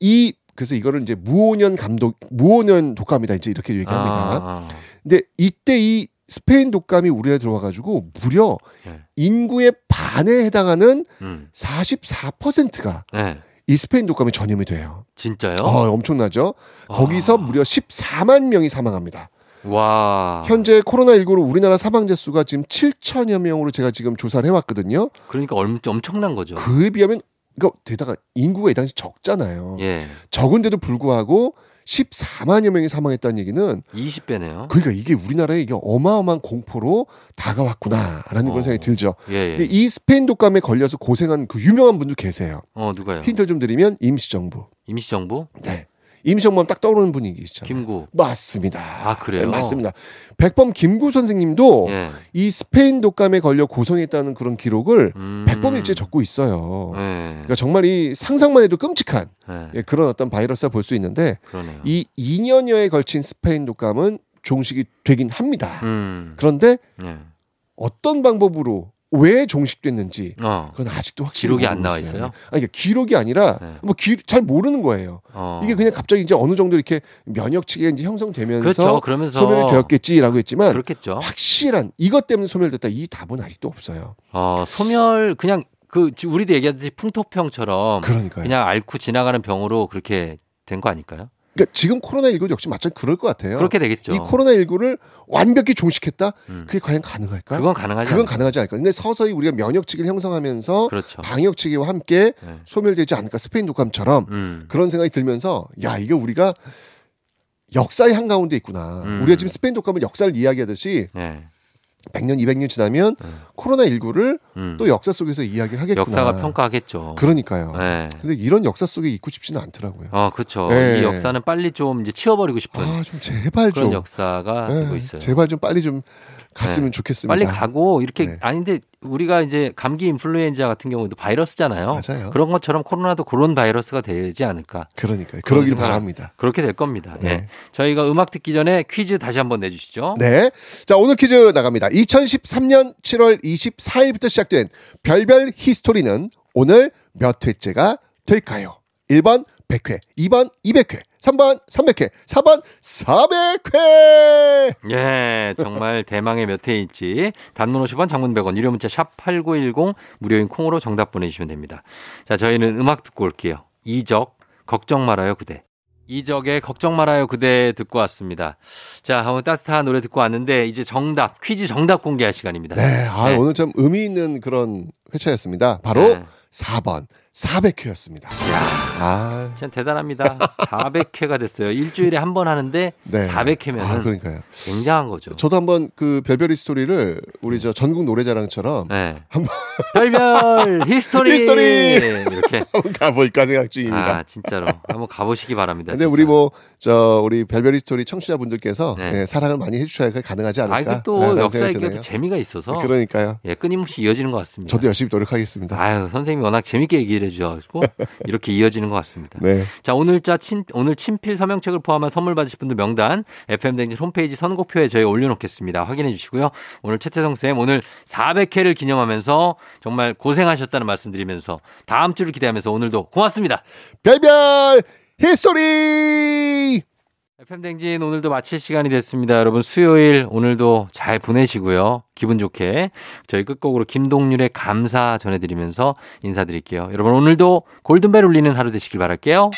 이 그래서 이거를 이제 무오년 감독 무오년 독감이다 이제 이렇게 얘기합니다. 아, 아. 근데 이때 이 스페인 독감이 우리나라에 들어와가지고 무려 네. 인구의 반에 해당하는 음. 44%가 네. 이 스페인 독감에 전염이 돼요. 진짜요? 어, 엄청나죠? 거기서 무려 14만 명이 사망합니다. 와. 현재 코로나19로 우리나라 사망자 수가 지금 7천여 명으로 제가 지금 조사를 해왔거든요. 그러니까 엄, 엄청난 거죠. 그에 비하면 이거 게다가 인구가 이 당시 적잖아요. 예. 적은데도 불구하고 14만여 명이 사망했다는 얘기는 20배네요. 그러니까 이게 우리나라에 이게 어마어마한 공포로 다가왔구나라는 그런 어. 생각이 들죠. 예, 예. 이 스페인 독감에 걸려서 고생한 그 유명한 분도 계세요. 어, 누가요? 힌트를 좀 드리면 임시정부. 임시정부? 네. 임시정부하면 딱 떠오르는 분이 계시죠. 김구. 맞습니다. 아, 그래요? 네, 맞습니다. 백범 김구 선생님도 예. 이 스페인 독감에 걸려 고생했다는 그런 기록을 음. 백범일지에 적고 있어요. 예. 그러니까 정말 이 상상만 해도 끔찍한 예. 예, 그런 어떤 바이러스가 볼 수 있는데 그러네요. 이 2년여에 걸친 스페인 독감은 종식이 되긴 합니다. 음. 그런데 예. 어떤 방법으로 왜 종식됐는지 어. 그건 아직도 확실히 기록이 안 나와 있어요. 아니, 그러니까 기록이 아니라 네. 뭐잘 모르는 거예요. 어. 이게 그냥 갑자기 이제 어느 정도 이렇게 면역 체계가 이제 형성되면서 그렇죠. 그러면서 소멸이 되었겠지라고 했지만 그렇겠죠. 확실한 이것 때문에 소멸됐다 이 답은 아직도 없어요. 어, 소멸 그냥 그 지- 우리도 얘기하듯이 풍토병처럼 그러니까요. 그냥 앓고 지나가는 병으로 그렇게 된 거 아닐까요? 그러니까 지금 코로나19도 역시 마찬가지 그럴 것 같아요. 그렇게 되겠죠. 이 코로나19를 완벽히 종식했다? 음. 그게 과연 가능할까? 그건 가능하지 그건 않을까요? 가능하지 않을까? 근데 서서히 우리가 면역 체계를 형성하면서 그렇죠. 방역 체계와 함께 네. 소멸되지 않을까? 스페인 독감처럼 음. 그런 생각이 들면서 야 이게 우리가 역사의 한 가운데 있구나. 음. 우리가 지금 스페인 독감을 역사를 이야기하듯이 네. 100년, 200년 지나면 코로나 19를 음. 또 역사 속에서 이야기를 하겠구나. 역사가 평가하겠죠. 그러니까요. 네. 근데 이런 역사 속에 있고 싶지는 않더라고요. 어, 그렇죠. 네. 이 역사는 빨리 좀 이제 치워버리고 싶은 아, 좀 제발 그런 좀 역사가 네, 되고 있어요. 제발 좀 빨리 좀 갔으면 네. 좋겠습니다. 빨리 가고 이렇게 네. 아닌데 우리가 이제 감기 인플루엔자 같은 경우도 바이러스잖아요. 맞아요. 그런 것처럼 코로나도 그런 바이러스가 되지 않을까. 그러니까요. 그런 그러길 바랍니다. 그렇게 될 겁니다. 네. 네. 저희가 음악 듣기 전에 퀴즈 다시 한번 내주시죠. 네. 자, 오늘 퀴즈 나갑니다. 2013년 7월 24일부터 시작된 별별 히스토리는 오늘 몇 회째가 될까요? 1번 100회, 2번 200회, 3번 300회, 4번 400회. 예, 정말 [laughs] 대망의 몇 회일지 단문 50원, 장문 100원, 유료 문자 샵 8910 무료인 콩으로 정답 보내주시면 됩니다. 자, 저희는 음악 듣고 올게요. 이적 걱정 말아요 그대. 이적의 걱정 말아요 그대 듣고 왔습니다. 자, 한번 따뜻한 노래 듣고 왔는데 이제 정답 퀴즈 정답 공개할 시간입니다. 네, 아, 네. 오늘 좀 의미 있는 그런 회차였습니다. 바로 네. 4번 400회였습니다. 아, 진짜 대단합니다. 400회가 됐어요. 일주일에 한 번 하는데 네. 400회면 아, 그러니까요. 굉장한 거죠. 저도 한번 그 별별이 스토리를 우리 저 전국 노래자랑처럼 네. 한번 별별 [laughs] 히스토리 히스토리! 이렇게 가볼까 생각 중입니다. 아 진짜로 한번 가보시기 바랍니다. 근데 진짜. 우리 뭐 저 우리 별별 히스토리 청취자분들께서 네. 예, 사랑을 많이 해주셔야 그게 가능하지 않을까? 아 또 역사 얘기가 또. 재미가 있어서 그러니까요. 예 끊임없이 이어지는 것 같습니다. 저도 열심히 노력하겠습니다. 아유 선생님이 워낙 재밌게 얘기를 해주셔가지고 이렇게 이어지는 것 같습니다. 네. 자 오늘 자 친 오늘 친필 서명책을 포함한 선물 받으실 분들 명단 FM 댕진 홈페이지 선곡표에 저희 올려놓겠습니다. 확인해 주시고요. 오늘 최태성 쌤 오늘 400회를 기념하면서 정말 고생하셨다는 말씀드리면서 다음 주를 기대하면서 오늘도 고맙습니다. 별별 히스토리! FM 댕진 오늘도 마칠 시간이 됐습니다. 여러분 수요일 오늘도 잘 보내시고요. 기분 좋게 저희 끝곡으로 김동률의 감사 전해드리면서 인사드릴게요. 여러분 오늘도 골든벨 울리는 하루 되시길 바랄게요.